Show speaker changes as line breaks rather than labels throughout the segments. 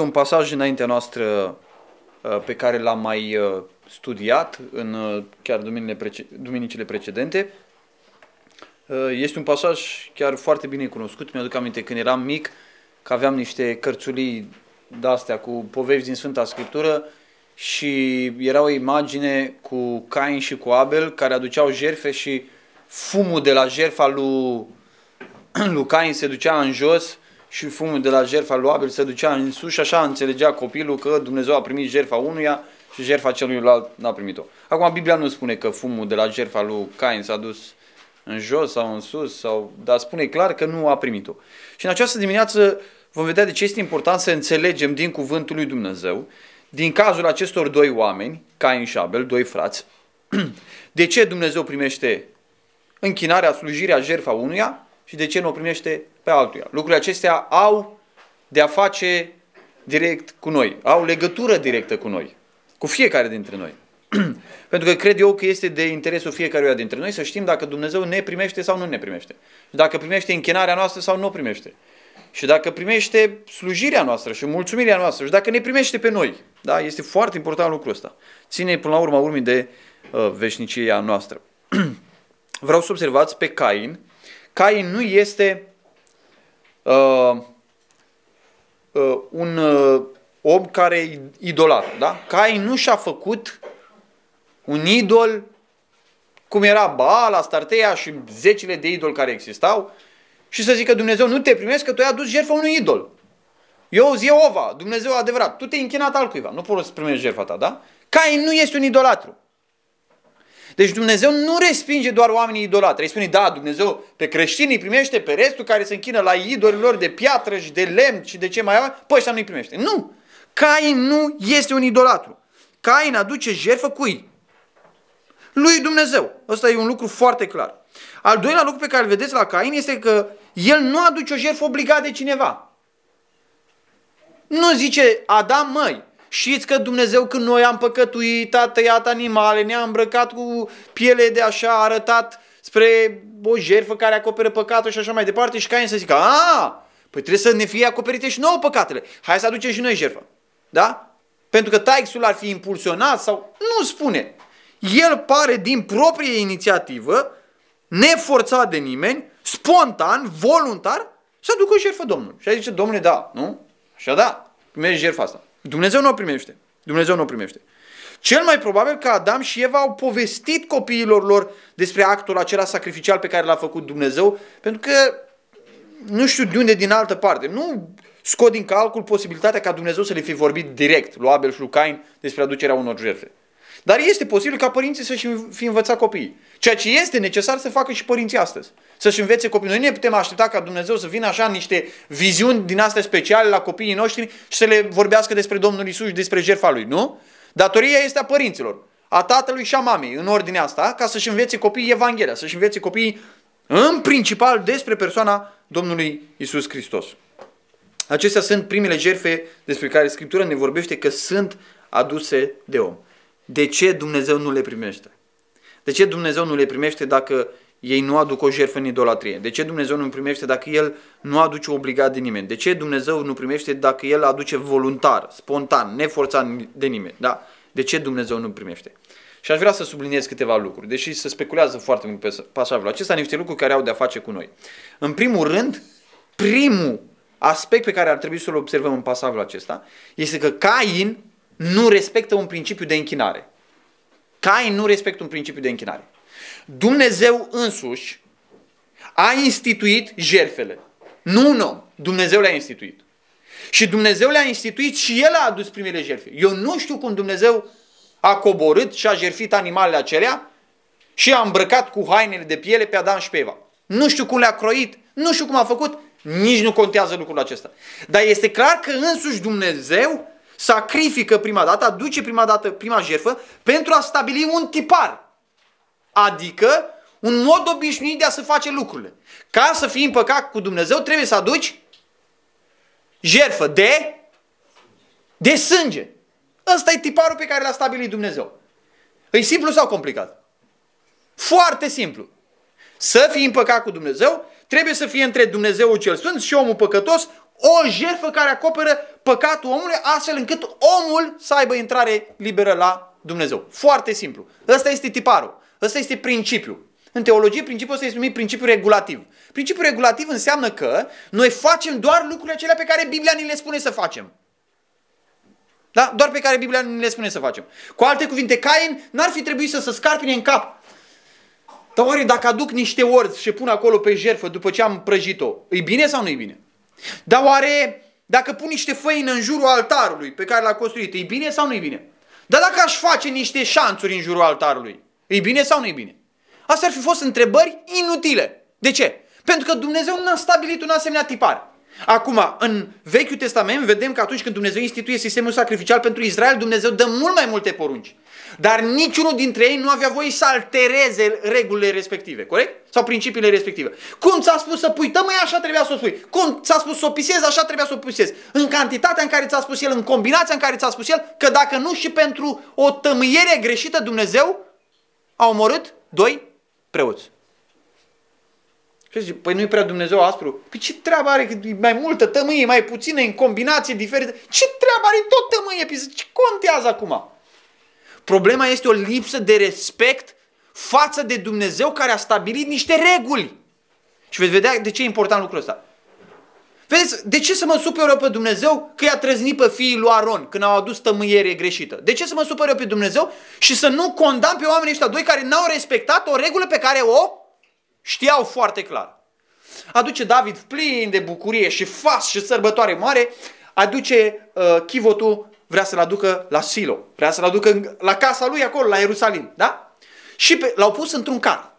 Un pasaj înaintea noastră uh, pe care l-am mai uh, studiat în uh, chiar duminicile precedente. Este un pasaj chiar foarte bine cunoscut. Mi-aduc aminte când eram mic că aveam niște cărțulii de-astea cu povești din Sfânta Scriptură și era o imagine cu Cain și cu Abel care aduceau jerfe și fumul de la jerfa lui, lui Cain se ducea în jos și fumul de la jertfa lui Abel se ducea în sus și așa înțelegea copilul că Dumnezeu a primit jertfa unuia și jertfa celuilalt n-a primit-o. Acum Biblia nu spune că fumul de la jertfa lui Cain s-a dus în jos sau în sus, sau, dar spune clar că nu a primit-o. Și în această dimineață vom vedea de ce este important să înțelegem din cuvântul lui Dumnezeu, din cazul acestor doi oameni, Cain și Abel, doi frați, de ce Dumnezeu primește închinarea, slujirea, jertfa unuia și de ce nu o primește pe altuia. Lucrurile acestea au de a face direct cu noi, au legătură directă cu noi, cu fiecare dintre noi. Pentru că cred eu că este de interesul fiecăruia dintre noi să știm dacă Dumnezeu ne primește sau nu ne primește. Și dacă primește închinarea noastră sau nu o primește. Și dacă primește slujirea noastră și mulțumirea noastră și dacă ne primește pe noi. Da? Este foarte important lucrul ăsta. Ține până la urma urmii de uh, veșnicia noastră. Vreau să observați pe Cain. Cain nu este uh, uh, un uh, om care e idolat. Da? Cain nu și-a făcut un idol cum era Baal, Astartea și zecile de idoli care existau și să zică Dumnezeu nu te primesc că tu ai adus jertfa unui idol. Eu zi Ova, Dumnezeu adevărat, tu te-ai închinat altcuiva, nu poți să primești jertfa ta, da? Cain nu este un idolatru. Deci Dumnezeu nu respinge doar oamenii idolatri. Îi spune, da, Dumnezeu pe creștini îi primește, pe restul care se închină la idolilor de piatră și de lemn și de ce mai au, pe ăștia nu îi primește. Nu! Cain nu este un idolatru. Cain aduce jertfă cui? Lui Dumnezeu. Ăsta e un lucru foarte clar. Al doilea lucru pe care îl vedeți la Cain este că el nu aduce o jertfă obligat de cineva. Nu zice, Adam, măi, Știți că Dumnezeu când noi am păcătuit, a tăiat animale, ne-a îmbrăcat cu piele de așa, a arătat spre o jertfă care acoperă păcatul și așa mai departe și Cain să zică, a, păi trebuie să ne fie acoperite și nouă păcatele. Hai să aducem și noi jertfă. Da? Pentru că taixul ar fi impulsionat sau nu spune. El pare din proprie inițiativă, neforțat de nimeni, spontan, voluntar, să aducă o jertfă Domnului. Și zice, domnule, da, nu? Așa da, primești jertfa asta. Dumnezeu nu o primește. Dumnezeu nu o primește. Cel mai probabil că Adam și Eva au povestit copiilor lor despre actul acela sacrificial pe care l-a făcut Dumnezeu, pentru că nu știu de unde din altă parte. Nu scot din calcul posibilitatea ca Dumnezeu să le fi vorbit direct lui Abel și lui Cain despre aducerea unor jertfe. Dar este posibil ca părinții să-și fi învățat copiii. Ceea ce este necesar să facă și părinții astăzi. Să-și învețe copiii. Noi ne putem aștepta ca Dumnezeu să vină așa niște viziuni din astea speciale la copiii noștri și să le vorbească despre Domnul Isus și despre jertfa Lui, nu? Datoria este a părinților, a tatălui și a mamei, în ordinea asta, ca să-și învețe copiii Evanghelia, să-și învețe copiii în principal despre persoana Domnului Isus Hristos. Acestea sunt primele jerfe despre care Scriptura ne vorbește că sunt aduse de om. De ce Dumnezeu nu le primește? De ce Dumnezeu nu le primește dacă ei nu aduc o jertfă în idolatrie? De ce Dumnezeu nu primește dacă El nu aduce obligat de nimeni? De ce Dumnezeu nu primește dacă El aduce voluntar, spontan, neforțat de nimeni? Da? De ce Dumnezeu nu primește? Și aș vrea să subliniez câteva lucruri, deși se speculează foarte mult pe pasajul acesta, niște lucruri care au de-a face cu noi. În primul rând, primul aspect pe care ar trebui să-l observăm în pasajul acesta este că Cain nu respectă un principiu de închinare. Cain nu respectă un principiu de închinare. Dumnezeu însuși a instituit jerfele. Nu un om. Dumnezeu le-a instituit. Și Dumnezeu le-a instituit și El a adus primele jerfe. Eu nu știu cum Dumnezeu a coborât și a jerfit animalele acelea și a îmbrăcat cu hainele de piele pe Adam și pe Eva. Nu știu cum le-a croit, nu știu cum a făcut, nici nu contează lucrul acesta. Dar este clar că însuși Dumnezeu sacrifică prima dată, aduce prima dată prima jertfă pentru a stabili un tipar. Adică un mod obișnuit de a se face lucrurile. Ca să fii împăcat cu Dumnezeu trebuie să aduci jertfă de de sânge. Ăsta e tiparul pe care l-a stabilit Dumnezeu. E simplu sau complicat? Foarte simplu. Să fii împăcat cu Dumnezeu, trebuie să fie între Dumnezeu cel Sfânt și omul păcătos o jertfă care acoperă păcatul omului, astfel încât omul să aibă intrare liberă la Dumnezeu. Foarte simplu. Ăsta este tiparul. Ăsta este principiul. În teologie, principiul ăsta este numit principiul regulativ. Principiul regulativ înseamnă că noi facem doar lucrurile acelea pe care Biblia ni le spune să facem. Da? Doar pe care Biblia ni le spune să facem. Cu alte cuvinte, Cain n-ar fi trebuit să se scarpine în cap. Dar oare dacă aduc niște orzi și pun acolo pe jertfă după ce am prăjit-o, e bine sau nu e bine? Dar oare dacă pun niște făină în jurul altarului pe care l-a construit, e bine sau nu e bine? Dar dacă aș face niște șanțuri în jurul altarului, e bine sau nu e bine? Astea ar fi fost întrebări inutile. De ce? Pentru că Dumnezeu nu a stabilit un asemenea tipar. Acum, în Vechiul Testament vedem că atunci când Dumnezeu instituie sistemul sacrificial pentru Israel, Dumnezeu dă mult mai multe porunci. Dar niciunul dintre ei nu avea voie să altereze regulile respective, corect? Sau principiile respective. Cum ți-a spus să pui tămâie, așa trebuia să o spui. Cum ți-a spus să o pisezi, așa trebuia să o pisezi. În cantitatea în care ți-a spus el, în combinația în care ți-a spus el, că dacă nu și pentru o tămâiere greșită Dumnezeu a omorât doi preoți. Și zice, păi nu e prea Dumnezeu aspru? Păi ce treabă are că e mai multă tămâie, mai puțină, în combinație diferite? Ce treabă are tot tămâie? Păi ce contează acum? Problema este o lipsă de respect față de Dumnezeu care a stabilit niște reguli. Și veți vedea de ce e important lucrul ăsta. Vedeți, de ce să mă supăr eu pe Dumnezeu că i-a trăznit pe fiii lui Aron când au adus tămâiere greșită? De ce să mă supăr eu pe Dumnezeu și să nu condamn pe oamenii ăștia doi care n-au respectat o regulă pe care o știau foarte clar? Aduce David plin de bucurie și fas și sărbătoare mare, aduce uh, chivotul vrea să-l aducă la Silo, vrea să-l aducă la casa lui acolo, la Ierusalim, da? Și pe, l-au pus într-un car.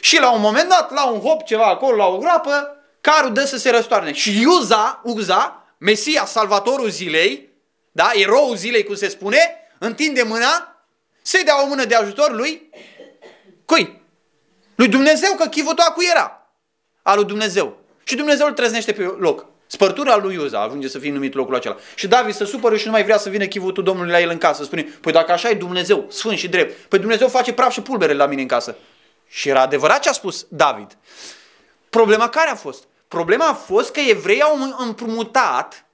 Și la un moment dat, la un hop ceva acolo, la o groapă, carul dă să se răstoarne. Și Iuza, Uza, Mesia, salvatorul zilei, da, eroul zilei, cum se spune, întinde mâna, să-i dea o mână de ajutor lui, cui? Lui Dumnezeu, că chivotul cu era. A lui Dumnezeu. Și Dumnezeu îl treznește pe loc. Spărtura lui Iuza ajunge să fie numit locul acela. Și David se supără și nu mai vrea să vină chivutul Domnului la el în casă. Spune, păi dacă așa e Dumnezeu, sfânt și drept, păi Dumnezeu face praf și pulbere la mine în casă. Și era adevărat ce a spus David. Problema care a fost? Problema a fost că evreii au împrumutat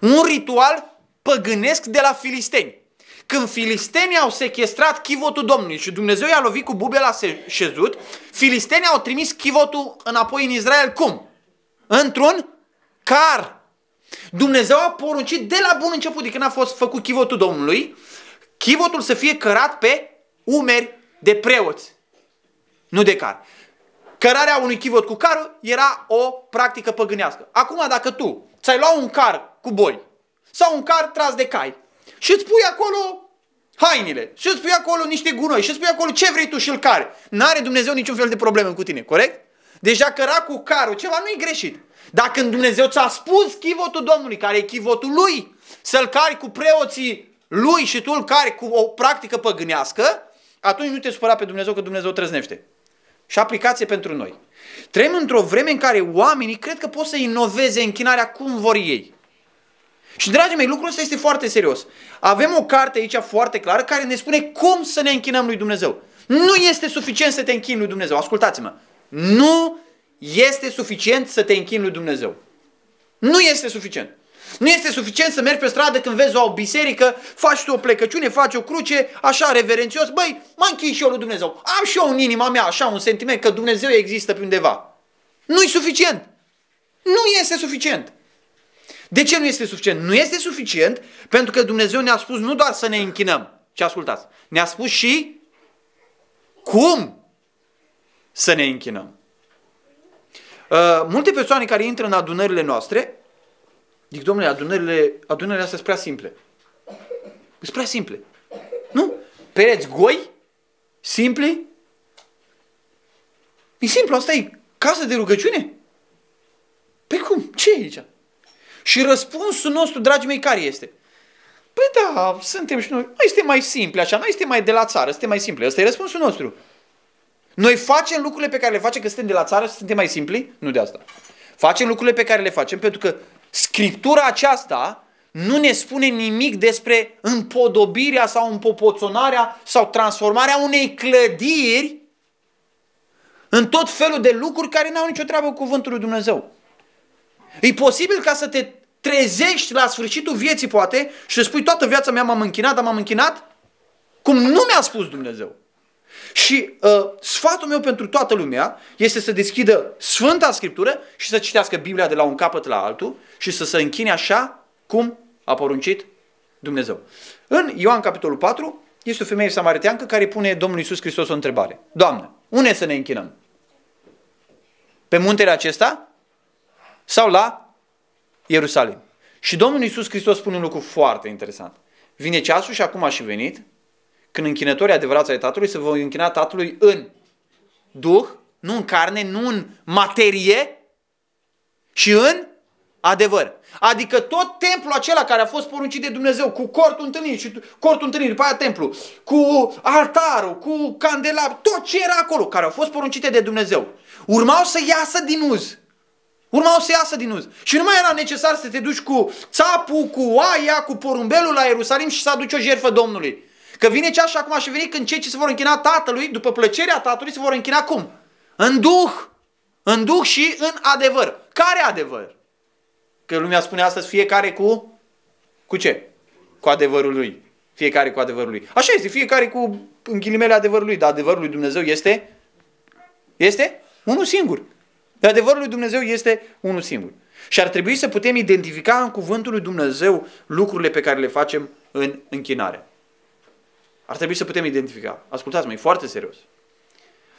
un ritual păgânesc de la filisteni. Când filistenii au sequestrat chivotul Domnului și Dumnezeu i-a lovit cu bube la șezut, filistenii au trimis chivotul înapoi în Israel cum? într-un car. Dumnezeu a poruncit de la bun început, de când a fost făcut chivotul Domnului, chivotul să fie cărat pe umeri de preoți, nu de car. Cărarea unui chivot cu carul era o practică păgânească. Acum, dacă tu ți-ai luat un car cu boi sau un car tras de cai și îți pui acolo hainele și îți pui acolo niște gunoi și îți pui acolo ce vrei tu și îl care, n-are Dumnezeu niciun fel de problemă cu tine, corect? Deja căra cu carul, ceva nu e greșit. Dacă când Dumnezeu ți-a spus chivotul Domnului, care e chivotul lui, să-l cari cu preoții lui și tu îl cari cu o practică păgânească, atunci nu te supăra pe Dumnezeu că Dumnezeu trăznește. Și aplicație pentru noi. Trăim într-o vreme în care oamenii cred că pot să inoveze închinarea cum vor ei. Și, dragii mei, lucrul ăsta este foarte serios. Avem o carte aici foarte clară care ne spune cum să ne închinăm lui Dumnezeu. Nu este suficient să te închini lui Dumnezeu. Ascultați-mă. Nu este suficient să te închini lui Dumnezeu. Nu este suficient. Nu este suficient să mergi pe stradă când vezi o biserică, faci tu o plecăciune, faci o cruce, așa reverențios, băi, mă închid și eu lui Dumnezeu. Am și eu în inima mea așa un sentiment că Dumnezeu există pe undeva. Nu e suficient. Nu este suficient. De ce nu este suficient? Nu este suficient pentru că Dumnezeu ne-a spus nu doar să ne închinăm, ci ascultați, ne-a spus și cum să ne închinăm. Uh, multe persoane care intră în adunările noastre, zic, domnule, adunările, adunările astea sunt prea simple. Sunt prea simple. Nu? Pereți goi, simpli. E simplu, asta e casă de rugăciune. Păi cum? Ce e aici? Și răspunsul nostru, dragii mei, care este? Păi da, suntem și noi. Noi suntem mai simpli așa, noi suntem mai de la țară, suntem mai simpli. Ăsta e răspunsul nostru. Noi facem lucrurile pe care le facem că suntem de la țară și suntem mai simpli? Nu de asta. Facem lucrurile pe care le facem pentru că Scriptura aceasta nu ne spune nimic despre împodobirea sau împopoțonarea sau transformarea unei în tot felul de lucruri care n-au nicio treabă cu cuvântul lui Dumnezeu. E posibil ca să te trezești la sfârșitul vieții, poate, și să spui toată viața mea m-am închinat, dar m-am închinat cum nu mi-a spus Dumnezeu. Și uh, sfatul meu pentru toată lumea este să deschidă Sfânta Scriptură și să citească Biblia de la un capăt la altul și să se închine așa cum a poruncit Dumnezeu. În Ioan capitolul 4 este o femeie samariteancă care pune Domnul Iisus Hristos o întrebare. Doamne, unde să ne închinăm? Pe muntele acesta sau la Ierusalim? Și Domnul Iisus Hristos spune un lucru foarte interesant. Vine ceasul și acum a și venit când închinătorii adevărați ai Tatălui se vor închina Tatălui în Duh, nu în carne, nu în materie, și în adevăr. Adică tot templul acela care a fost poruncit de Dumnezeu, cu cortul întâlnirii, și cortul întâlnirii, după aia templu, cu altarul, cu candelab, tot ce era acolo, care au fost poruncite de Dumnezeu, urmau să iasă din uz. Urmau să iasă din uz. Și nu mai era necesar să te duci cu țapul, cu oaia, cu porumbelul la Ierusalim și să aduci o jertfă Domnului. Că vine cea și acum și veni când cei ce se vor închina Tatălui, după plăcerea Tatălui, se vor închina cum? În Duh. În Duh și în adevăr. Care adevăr? Că lumea spune astăzi fiecare cu... Cu ce? Cu adevărul lui. Fiecare cu adevărul lui. Așa este, fiecare cu în ghilimele adevărul lui. Dar adevărul lui Dumnezeu este... Este? Unul singur. Dar adevărul lui Dumnezeu este unul singur. Și ar trebui să putem identifica în cuvântul lui Dumnezeu lucrurile pe care le facem în închinare. Ar trebui să putem identifica. Ascultați-mă, e foarte serios.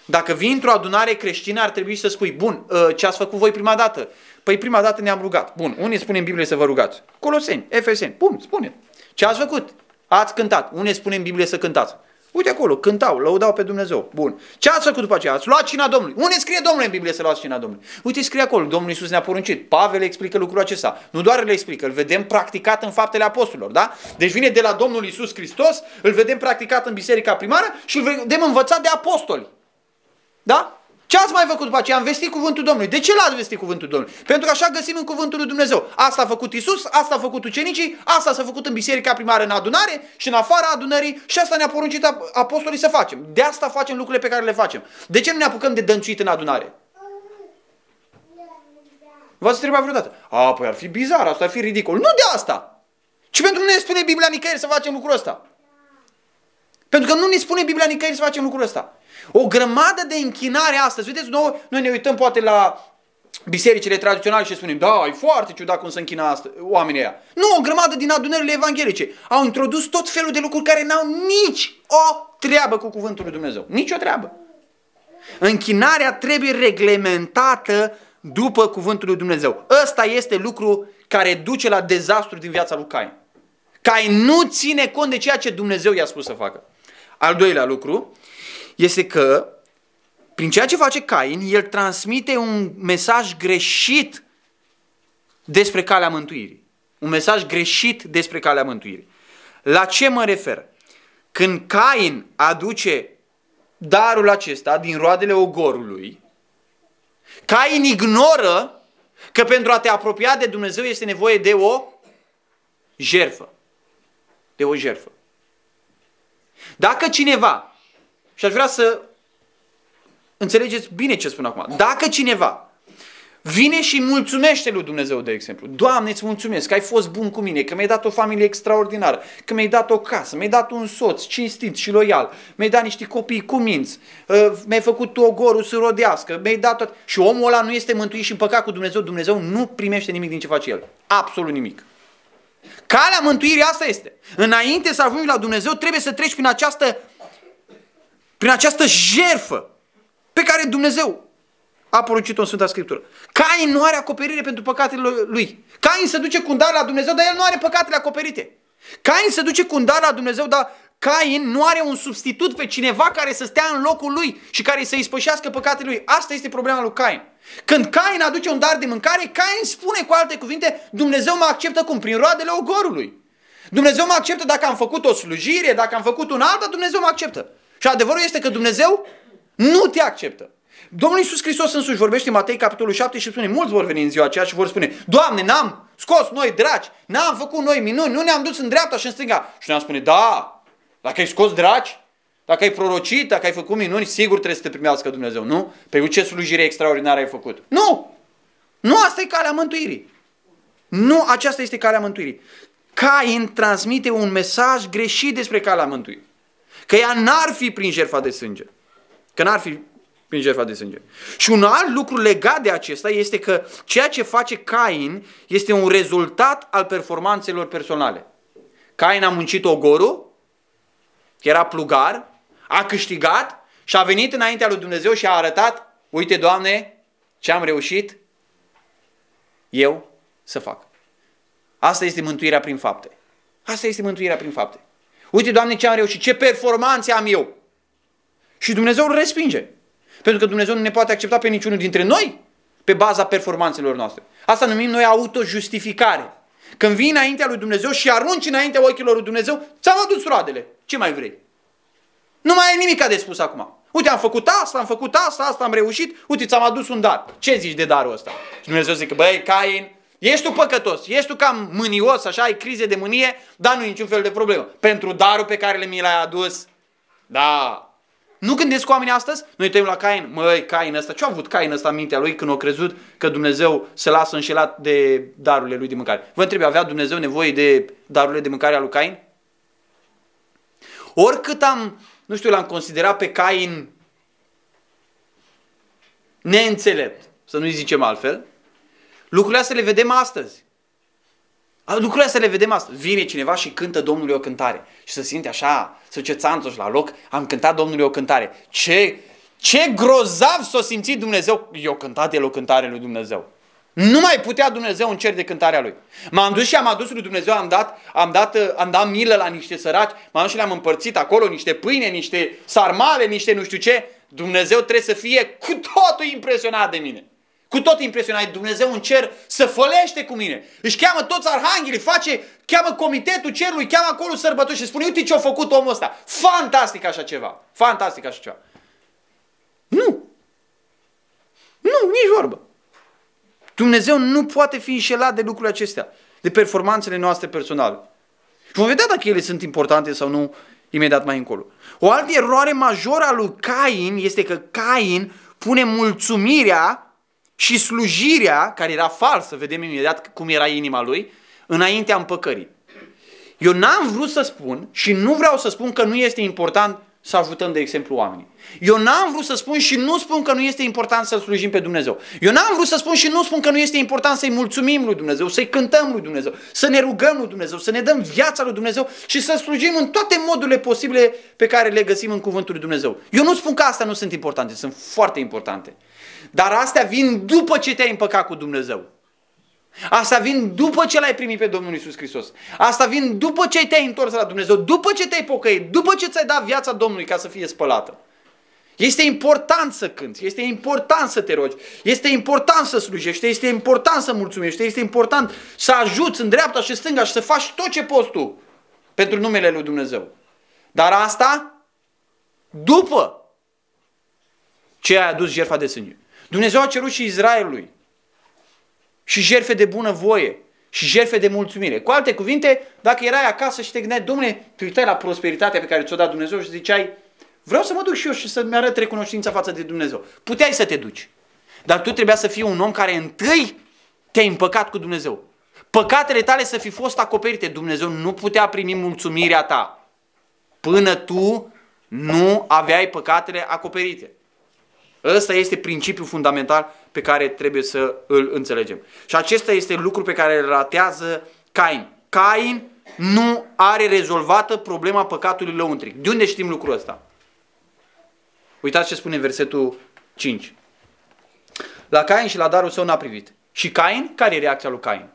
Dacă vii într-o adunare creștină, ar trebui să spui, bun, ă, ce ați făcut voi prima dată? Păi prima dată ne-am rugat. Bun, unii spune în Biblie să vă rugați? Coloseni, Efeseni. Bun, spune. Ce ați făcut? Ați cântat. Unii spune în Biblie să cântați. Uite acolo, cântau, lăudau pe Dumnezeu. Bun. Ce ați făcut după aceea? Ați luat cina Domnului. Unde scrie Domnul în Biblie să luați cina Domnului? Uite, scrie acolo, Domnul Iisus ne-a poruncit. Pavel explică lucrul acesta. Nu doar le explică, îl vedem practicat în faptele apostolilor, da? Deci vine de la Domnul Iisus Hristos, îl vedem practicat în biserica primară și îl vedem învățat de apostoli. Da? Ce ați mai făcut după aceea? Am vestit cuvântul Domnului. De ce l-ați vestit cuvântul Domnului? Pentru că așa găsim în cuvântul lui Dumnezeu. Asta a făcut Isus, asta a făcut ucenicii, asta s-a făcut în biserica primară în adunare și în afara adunării și asta ne-a poruncit apostolii să facem. De asta facem lucrurile pe care le facem. De ce nu ne apucăm de dănțuit în adunare? V-ați întrebat vreodată? A, păi ar fi bizar, asta ar fi ridicol. Nu de asta! Ci pentru că nu ne spune Biblia nicăieri să facem lucrul ăsta. Pentru că nu ne spune Biblia nicăieri să facem lucrul ăsta. O grămadă de închinare astăzi. Vedeți, noi, noi ne uităm poate la bisericile tradiționale și spunem, da, e foarte ciudat cum se închină asta, oamenii ăia. Nu, o grămadă din adunările evanghelice au introdus tot felul de lucruri care n-au nici o treabă cu cuvântul lui Dumnezeu. Nici o treabă. Închinarea trebuie reglementată după cuvântul lui Dumnezeu. Ăsta este lucru care duce la dezastru din viața lui Cain. Cain nu ține cont de ceea ce Dumnezeu i-a spus să facă. Al doilea lucru este că prin ceea ce face Cain, el transmite un mesaj greșit despre calea mântuirii. Un mesaj greșit despre calea mântuirii. La ce mă refer? Când Cain aduce darul acesta din roadele ogorului, Cain ignoră că pentru a te apropia de Dumnezeu este nevoie de o jerfă. De o jerfă. Dacă cineva și aș vrea să înțelegeți bine ce spun acum. Dacă cineva vine și mulțumește lui Dumnezeu, de exemplu, Doamne, îți mulțumesc că ai fost bun cu mine, că mi-ai dat o familie extraordinară, că mi-ai dat o casă, mi-ai dat un soț cinstit și loial, mi-ai dat niște copii cuminți, uh, mi-ai făcut ogorul să rodească, mi-ai dat tot... Și omul ăla nu este mântuit și împăcat cu Dumnezeu, Dumnezeu nu primește nimic din ce face el. Absolut nimic. Calea mântuirii asta este. Înainte să ajungi la Dumnezeu, trebuie să treci prin această prin această jerfă pe care Dumnezeu a poruncit-o în Sfânta Scriptură. Cain nu are acoperire pentru păcatele lui. Cain se duce cu un dar la Dumnezeu, dar el nu are păcatele acoperite. Cain se duce cu un dar la Dumnezeu, dar Cain nu are un substitut pe cineva care să stea în locul lui și care să ispășească păcatele lui. Asta este problema lui Cain. Când Cain aduce un dar de mâncare, Cain spune cu alte cuvinte, Dumnezeu mă acceptă cum? Prin roadele ogorului. Dumnezeu mă acceptă dacă am făcut o slujire, dacă am făcut un altă, Dumnezeu mă acceptă. Și adevărul este că Dumnezeu nu te acceptă. Domnul Iisus Hristos însuși vorbește în Matei capitolul 7 și spune, mulți vor veni în ziua aceea și vor spune, Doamne, n-am scos noi draci, n-am făcut noi minuni, nu ne-am dus în dreapta și în stânga. Și ne-am spune, da, dacă ai scos draci, dacă ai prorocit, dacă ai făcut minuni, sigur trebuie să te primească Dumnezeu, nu? Pe ce slujire extraordinară ai făcut? Nu! Nu asta e calea mântuirii. Nu aceasta este calea mântuirii. Cain transmite un mesaj greșit despre calea mântuirii. Că ea n-ar fi prin jertfa de sânge. Că n-ar fi prin jertfa de sânge. Și un alt lucru legat de acesta este că ceea ce face Cain este un rezultat al performanțelor personale. Cain a muncit ogorul, era plugar, a câștigat și a venit înaintea lui Dumnezeu și a arătat, uite Doamne, ce am reușit eu să fac. Asta este mântuirea prin fapte. Asta este mântuirea prin fapte. Uite, Doamne, ce am reușit, ce performanțe am eu. Și Dumnezeu îl respinge. Pentru că Dumnezeu nu ne poate accepta pe niciunul dintre noi pe baza performanțelor noastre. Asta numim noi autojustificare. Când vii înaintea lui Dumnezeu și arunci înaintea ochilor lui Dumnezeu, ți-am adus roadele. Ce mai vrei? Nu mai ai nimic de spus acum. Uite, am făcut asta, am făcut asta, asta am reușit, uite, ți-am adus un dar. Ce zici de darul ăsta? Și Dumnezeu zice, băi, Cain, ești tu păcătos, ești tu cam mânios, așa, ai crize de mânie, dar nu e niciun fel de problemă. Pentru darul pe care le mi l-ai adus, da. Nu gândesc oamenii astăzi? Noi uităm la Cain, măi, Cain ăsta, ce a avut Cain ăsta în mintea lui când a crezut că Dumnezeu se lasă înșelat de darurile lui de mâncare? Vă întreb, avea Dumnezeu nevoie de darurile de mâncare a lui Cain? Oricât am nu știu, l-am considerat pe Cain neînțelept, să nu-i zicem altfel, lucrurile astea le vedem astăzi. Lucrurile astea le vedem astăzi. Vine cineva și cântă Domnului o cântare și se simte așa, să duce țanțoș la loc, am cântat Domnului o cântare. Ce, ce grozav s-o simțit Dumnezeu. Eu cântat el o cântare lui Dumnezeu. Nu mai putea Dumnezeu în cer de cântarea lui. M-am dus și am adus lui Dumnezeu, am dat, am dat, am dat milă la niște săraci, m-am dus și le-am împărțit acolo niște pâine, niște sarmale, niște nu știu ce. Dumnezeu trebuie să fie cu totul impresionat de mine. Cu tot impresionat. Dumnezeu în cer să fălește cu mine. Își cheamă toți arhanghelii, face, cheamă comitetul cerului, cheamă acolo sărbători și spune, uite ce a făcut omul ăsta. Fantastic așa ceva. Fantastic așa ceva. Nu. Nu, nici vorbă. Dumnezeu nu poate fi înșelat de lucrurile acestea, de performanțele noastre personale. Și vom vedea dacă ele sunt importante sau nu imediat mai încolo. O altă eroare majoră a lui Cain este că Cain pune mulțumirea și slujirea, care era falsă, vedem imediat cum era inima lui, înaintea împăcării. Eu n-am vrut să spun și nu vreau să spun că nu este important să ajutăm, de exemplu, oamenii. Eu n-am vrut să spun și nu spun că nu este important să slujim pe Dumnezeu. Eu n-am vrut să spun și nu spun că nu este important să-i mulțumim lui Dumnezeu, să-i cântăm lui Dumnezeu, să ne rugăm lui Dumnezeu, să ne dăm viața lui Dumnezeu și să slujim în toate modurile posibile pe care le găsim în cuvântul lui Dumnezeu. Eu nu spun că astea nu sunt importante, sunt foarte importante. Dar astea vin după ce te-ai împăcat cu Dumnezeu. Asta vin după ce l-ai primit pe Domnul Isus Hristos. Asta vin după ce te-ai întors la Dumnezeu, după ce te-ai pocăit, după ce ți-ai dat viața Domnului ca să fie spălată. Este important să cânți, este important să te rogi, este important să slujești, este important să mulțumești, este important să ajuți în dreapta și stânga și să faci tot ce poți tu pentru numele Lui Dumnezeu. Dar asta după ce ai adus jertfa de sânge. Dumnezeu a cerut și Israelului și jerfe de bună voie și jerfe de mulțumire. Cu alte cuvinte, dacă erai acasă și te gândeai, domnule, te uitai la prosperitatea pe care ți-o dat Dumnezeu și ziceai, vreau să mă duc și eu și să-mi arăt recunoștința față de Dumnezeu. Puteai să te duci. Dar tu trebuia să fii un om care întâi te-ai împăcat cu Dumnezeu. Păcatele tale să fi fost acoperite. Dumnezeu nu putea primi mulțumirea ta până tu nu aveai păcatele acoperite. Ăsta este principiul fundamental pe care trebuie să îl înțelegem. Și acesta este lucru pe care îl ratează Cain. Cain nu are rezolvată problema păcatului lăuntric. De unde știm lucrul ăsta? Uitați ce spune versetul 5. La Cain și la darul său n-a privit. Și Cain? Care e reacția lui Cain?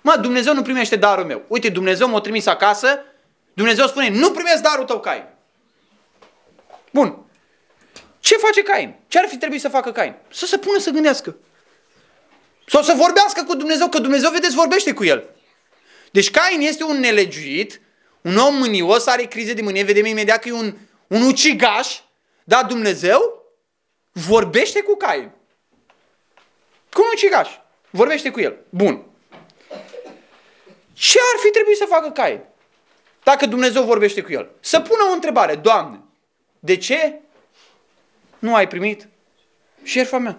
Mă, Dumnezeu nu primește darul meu. Uite, Dumnezeu m-a trimis acasă, Dumnezeu spune, nu primesc darul tău, Cain. Bun. Ce face Cain? Ce ar fi trebuit să facă Cain? Să se pună să gândească. Sau să vorbească cu Dumnezeu, că Dumnezeu, vedeți, vorbește cu el. Deci Cain este un nelegiuit, un om mânios, are crize de mânie, vedem imediat că e un, un ucigaș, dar Dumnezeu vorbește cu Cain. Cu un ucigaș. Vorbește cu el. Bun. Ce ar fi trebuit să facă Cain? Dacă Dumnezeu vorbește cu el. Să pună o întrebare. Doamne, de ce nu ai primit șerfa mea.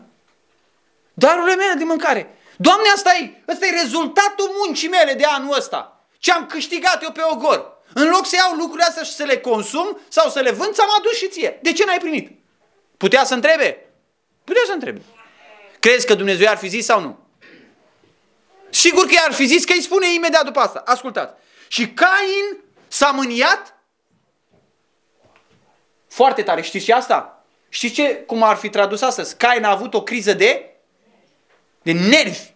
Darurile mele de mâncare. Doamne, asta e, asta e rezultatul muncii mele de anul ăsta. Ce am câștigat eu pe ogor. În loc să iau lucrurile astea și să le consum sau să le vând, ți-am adus și ție. De ce n-ai primit? Putea să întrebe? Putea să întrebe. Crezi că Dumnezeu ar fi zis sau nu? Sigur că i-ar fi zis că îi spune imediat după asta. Ascultați. Și Cain s-a mâniat foarte tare. Știți ce asta? Știți ce, cum ar fi tradus astăzi? Cain a avut o criză de, de nervi.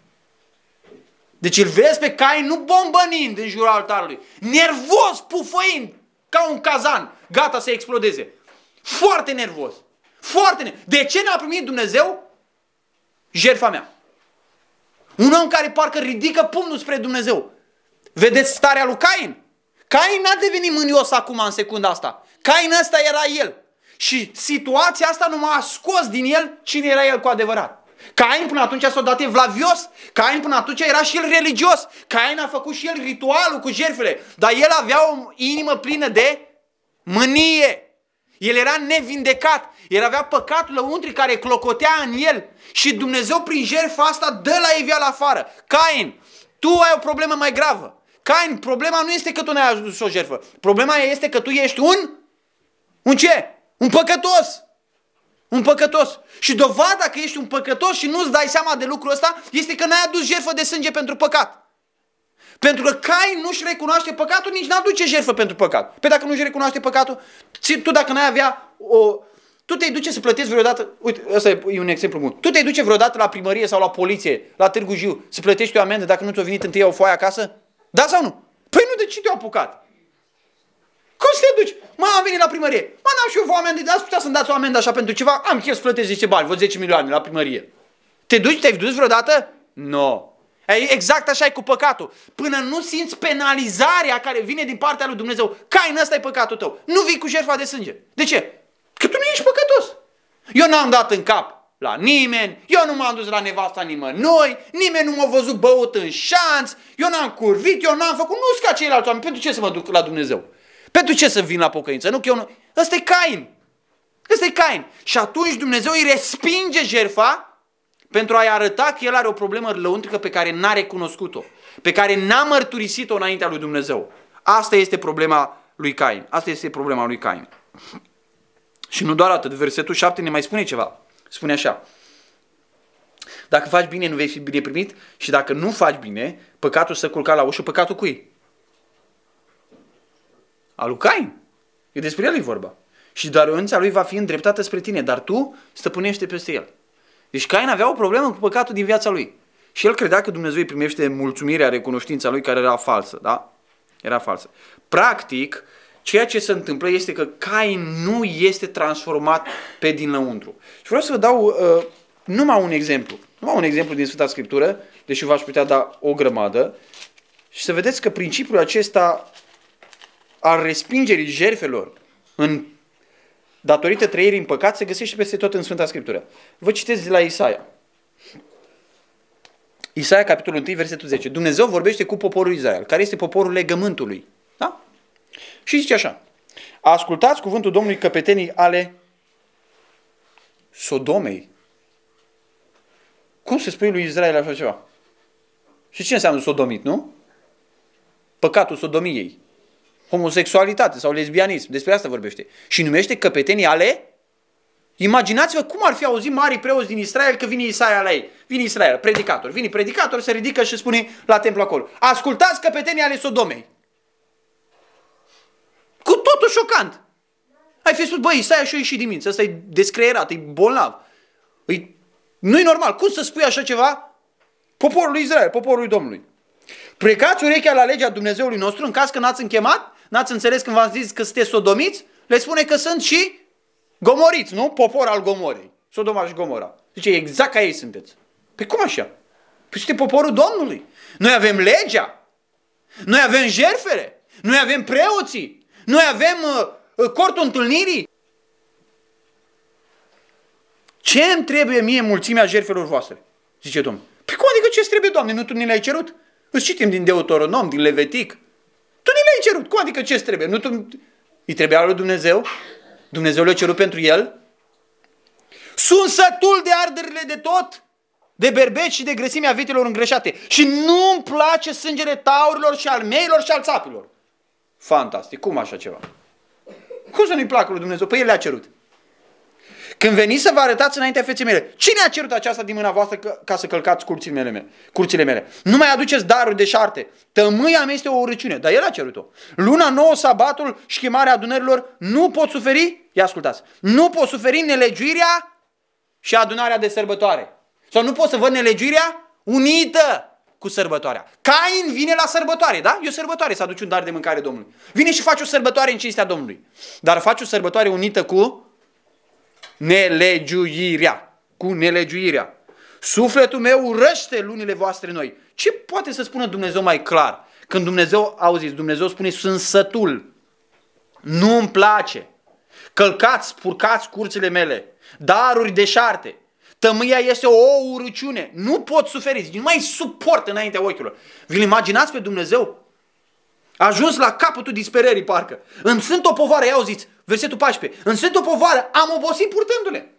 Deci îl vezi pe Cain nu bombănind în jurul altarului, nervos, pufăind, ca un cazan, gata să explodeze. Foarte nervos. Foarte nervos. De ce n-a primit Dumnezeu jertfa mea? Un om care parcă ridică pumnul spre Dumnezeu. Vedeți starea lui Cain? Cain n-a devenit mânios acum în secunda asta. Cain ăsta era el. Și situația asta nu m-a scos din el cine era el cu adevărat. Cain până atunci s-a dat evlavios, Cain până atunci era și el religios, Cain a făcut și el ritualul cu jertfele, dar el avea o inimă plină de mânie. El era nevindecat, el avea păcatul lăuntri care clocotea în el și Dumnezeu prin jertfa asta dă la iveală afară. Cain, tu ai o problemă mai gravă. Cain, problema nu este că tu n-ai adus o jertfă. Problema este că tu ești un... Un ce? Un păcătos. Un păcătos. Și dovada că ești un păcătos și nu-ți dai seama de lucrul ăsta este că n-ai adus jertfă de sânge pentru păcat. Pentru că Cain nu-și recunoaște păcatul, nici n-aduce jertfă pentru păcat. Pe dacă nu-și recunoaște păcatul, tu dacă n-ai avea o... Tu te duce să plătești vreodată, uite, ăsta e un exemplu bun. Tu te duce vreodată la primărie sau la poliție, la Târgu Jiu, să plătești o amendă dacă nu ți-a venit întâi o foaie acasă? Da sau nu? Păi nu, de ce te-au apucat? Cum să te duci? Mă, am venit la primărie. Mă, n-am și eu o amendă, ați putea să-mi dați o amendă așa pentru ceva? Am chef să plătesc 10 bani, vă 10 milioane la primărie. Te duci, te-ai dus vreodată? Nu. No. Exact așa e cu păcatul. Până nu simți penalizarea care vine din partea lui Dumnezeu, Cain, ăsta e păcatul tău. Nu vii cu jertfa de sânge. De ce? Că tu nu ești păcătos. Eu n-am dat în cap la nimeni, eu nu m-am dus la nevasta nimănui, nimeni nu m-a văzut băut în șanț, eu n-am curvit, eu n-am făcut, nu ca ceilalți oameni, pentru ce să mă duc la Dumnezeu? Pentru ce să vin la pocăință? Nu că eu nu... Ăsta e Cain. Ăsta e Cain. Și atunci Dumnezeu îi respinge jerfa pentru a-i arăta că el are o problemă lăuntrică pe care n-a recunoscut-o, pe care n-a mărturisit-o înaintea lui Dumnezeu. Asta este problema lui Cain. Asta este problema lui Cain. Și nu doar atât, versetul 7 ne mai spune ceva. Spune așa. Dacă faci bine, nu vei fi bine primit și dacă nu faci bine, păcatul să culca la ușă, păcatul cui? A lui Cain. E despre el e vorba. Și daruința lui va fi îndreptată spre tine, dar tu stăpânește peste el. Deci Cain avea o problemă cu păcatul din viața lui. Și el credea că Dumnezeu îi primește mulțumirea, recunoștința lui care era falsă, da? Era falsă. Practic, ceea ce se întâmplă este că Cain nu este transformat pe dinăuntru. Și vreau să vă dau uh, numai un exemplu. Numai un exemplu din Sfânta Scriptură, deși v-aș putea da o grămadă, și să vedeți că principiul acesta al respingerii jerfelor în datorită trăirii în păcat se găsește peste tot în Sfânta Scriptură. Vă citesc de la Isaia. Isaia, capitolul 1, versetul 10. Dumnezeu vorbește cu poporul Israel, care este poporul legământului. Da? Și zice așa. Ascultați cuvântul Domnului căpetenii ale Sodomei. Cum se spune lui Israel așa ceva? Și ce înseamnă sodomit, nu? Păcatul sodomiei homosexualitate sau lesbianism. Despre asta vorbește. Și numește căpetenii ale Imaginați-vă cum ar fi auzit mari preoți din Israel că vine Isaia la ei. Vine Israel, predicator. Vine predicator, se ridică și spune la templu acolo. Ascultați căpetenii ale Sodomei. Cu totul șocant. Ai fi spus, băi, Isaia și-o ieșit din mință. Ăsta e descreierat, e bolnav. E... Nu-i normal. Cum să spui așa ceva poporului Israel, poporului Domnului? Precați urechea la legea Dumnezeului nostru în caz că n-ați închemat N-ați înțeles când v-am zis că sunteți sodomiți? Le spune că sunt și gomoriți, nu? Popor al Gomorei. Sodoma și Gomora. Zice, exact ca ei sunteți. Păi cum așa? Păi suntem poporul Domnului. Noi avem legea. Noi avem jerfere. Noi avem preoții. Noi avem uh, uh, cortul întâlnirii. Ce îmi trebuie mie mulțimea jerfelor voastre? Zice Domnul. Păi cum adică ce trebuie, Doamne? Nu tu ne le-ai cerut? Îți citim din Deuteronom, din Levitic. Tu nu le-ai cerut. Cum adică ce trebuie? Nu tu... Îi trebuia lui Dumnezeu? Dumnezeu le-a cerut pentru el? Sunt sătul de arderile de tot. de berbeci și de grăsimea vitelor îngrășate. Și nu-mi place sângele taurilor și al meilor și al țapilor. Fantastic. Cum așa ceva? Cum să nu-i placă lui Dumnezeu? Păi El le-a cerut. Când veniți să vă arătați înaintea feței mele, cine a cerut aceasta din mâna voastră ca, ca să călcați curțile mele, curțile mele? Nu mai aduceți daruri de șarte. Tămâia mea este o urăciune, dar el a cerut-o. Luna nouă, sabatul și șchemarea adunărilor, nu pot suferi, ia ascultați, nu pot suferi nelegiuirea și adunarea de sărbătoare. Sau nu pot să văd nelegiuirea unită cu sărbătoarea. Cain vine la sărbătoare, da? E o sărbătoare să aduci un dar de mâncare Domnului. Vine și face o sărbătoare în cinstea Domnului. Dar face o sărbătoare unită cu nelegiuirea. Cu nelegiuirea. Sufletul meu urăște lunile voastre noi. Ce poate să spună Dumnezeu mai clar? Când Dumnezeu, auziți, Dumnezeu spune, sunt sătul. Nu-mi place. Călcați, purcați curțile mele. Daruri deșarte. Tămâia este o urăciune. Nu pot suferi. Nu mai suport înaintea ochilor. Vi-l imaginați pe Dumnezeu? A ajuns la capătul disperării, parcă. Îmi sunt o povară, ia auziți, versetul 14. Îmi sunt o povară, am obosit purtându-le.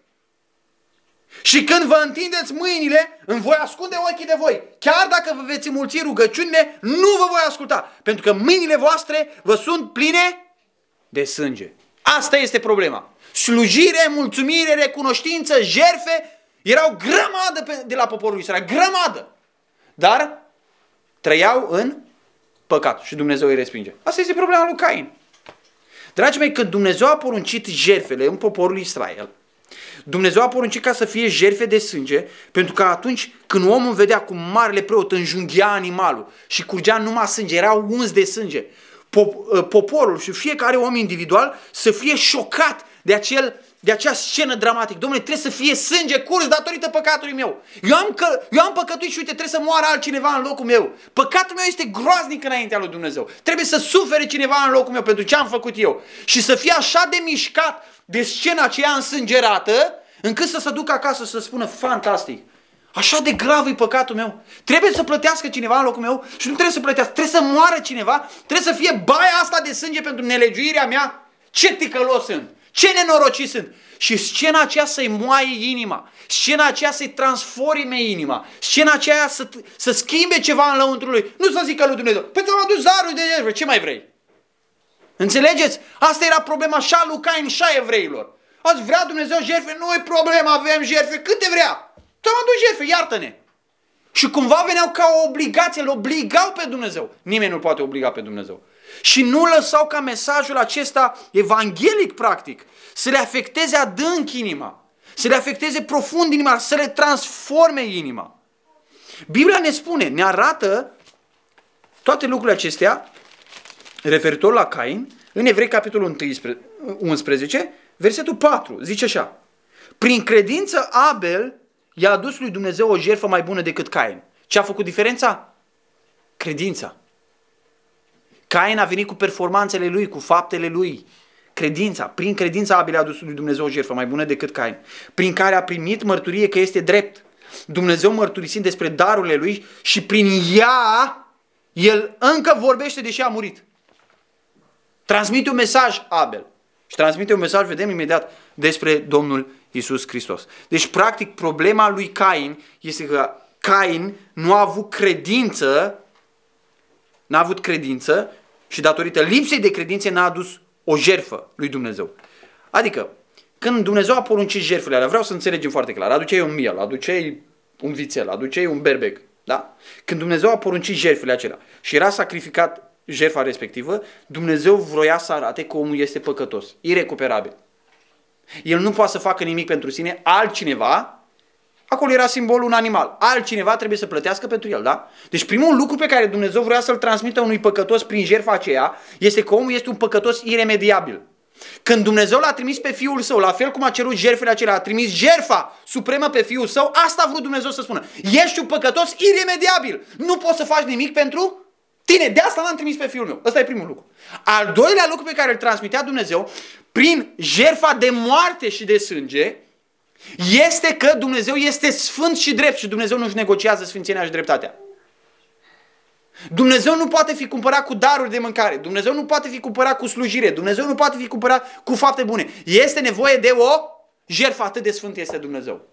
Și când vă întindeți mâinile, îmi voi ascunde ochii de voi. Chiar dacă vă veți mulți rugăciunile, nu vă voi asculta. Pentru că mâinile voastre vă sunt pline de sânge. Asta este problema. Slujire, mulțumire, recunoștință, jerfe, erau grămadă de la poporul Israel, grămadă. Dar trăiau în păcat și Dumnezeu îi respinge. Asta este problema lui Cain. Dragii mei, când Dumnezeu a poruncit jerfele în poporul Israel, Dumnezeu a poruncit ca să fie jerfe de sânge, pentru că atunci când omul vedea cum marele preot înjunghia animalul și curgea numai sânge, era uns de sânge, poporul și fiecare om individual să fie șocat de acel de acea scenă dramatică. Domnule, trebuie să fie sânge curs datorită păcatului meu. Eu am, că, eu am păcătuit și uite, trebuie să moară altcineva în locul meu. Păcatul meu este groaznic înaintea lui Dumnezeu. Trebuie să sufere cineva în locul meu pentru ce am făcut eu. Și să fie așa de mișcat de scena aceea însângerată, încât să se ducă acasă să spună, fantastic, Așa de grav e păcatul meu. Trebuie să plătească cineva în locul meu și nu trebuie să plătească. Trebuie să moară cineva. Trebuie să fie baia asta de sânge pentru nelegiuirea mea. Ce ticălos sunt. Ce nenorociți sunt! Și scena aceea să-i moaie inima, scena aceea să-i transforme inima, scena aceea să, să schimbe ceva în lăuntru lui. Nu să zică lui Dumnezeu, pe ți-am adus zarul de jertfă, ce mai vrei? Înțelegeți? Asta era problema și a lui Cain și a evreilor. Ați vrea Dumnezeu jertfe? Nu e problemă, avem jertfe, câte vrea. Ți-am adus jertfe, iartă-ne. Și cumva veneau ca o obligație, îl obligau pe Dumnezeu. Nimeni nu poate obliga pe Dumnezeu. Și nu lăsau ca mesajul acesta evanghelic, practic, să le afecteze adânc inima, să le afecteze profund inima, să le transforme inima. Biblia ne spune, ne arată toate lucrurile acestea referitor la Cain, în Evrei capitolul 11, versetul 4, zice așa. Prin credință Abel i-a adus lui Dumnezeu o jertfă mai bună decât Cain. Ce a făcut diferența? Credința. Cain a venit cu performanțele lui, cu faptele lui. Credința. Prin credința Abel a adus lui Dumnezeu o jertfă mai bună decât Cain. Prin care a primit mărturie că este drept. Dumnezeu mărturisind despre darurile lui și prin ea el încă vorbește deși a murit. Transmite un mesaj Abel. Și transmite un mesaj, vedem imediat, despre Domnul Isus Hristos. Deci, practic, problema lui Cain este că Cain nu a avut credință, n-a avut credință și datorită lipsei de credințe n-a adus o jerfă lui Dumnezeu. Adică, când Dumnezeu a poruncit jertfele alea, vreau să înțelegem foarte clar, aduceai un miel, aduceai un vițel, aduceai un berbec, da? Când Dumnezeu a poruncit jertfele acelea și era sacrificat jertfa respectivă, Dumnezeu vroia să arate că omul este păcătos, irecuperabil. El nu poate să facă nimic pentru sine, altcineva Acolo era simbolul un animal. Altcineva trebuie să plătească pentru el, da? Deci primul lucru pe care Dumnezeu vrea să-l transmită unui păcătos prin jertfa aceea este că omul este un păcătos iremediabil. Când Dumnezeu l-a trimis pe Fiul Său, la fel cum a cerut jertfele acelea, a trimis jertfa supremă pe Fiul Său, asta a vrut Dumnezeu să spună. Ești un păcătos iremediabil. Nu poți să faci nimic pentru tine. De asta l-am trimis pe Fiul meu. Ăsta e primul lucru. Al doilea lucru pe care îl transmitea Dumnezeu, prin jertfa de moarte și de sânge, este că Dumnezeu este sfânt și drept și Dumnezeu nu-și negociază sfințenia și dreptatea. Dumnezeu nu poate fi cumpărat cu daruri de mâncare. Dumnezeu nu poate fi cumpărat cu slujire. Dumnezeu nu poate fi cumpărat cu fapte bune. Este nevoie de o jertfă. Atât de sfânt este Dumnezeu.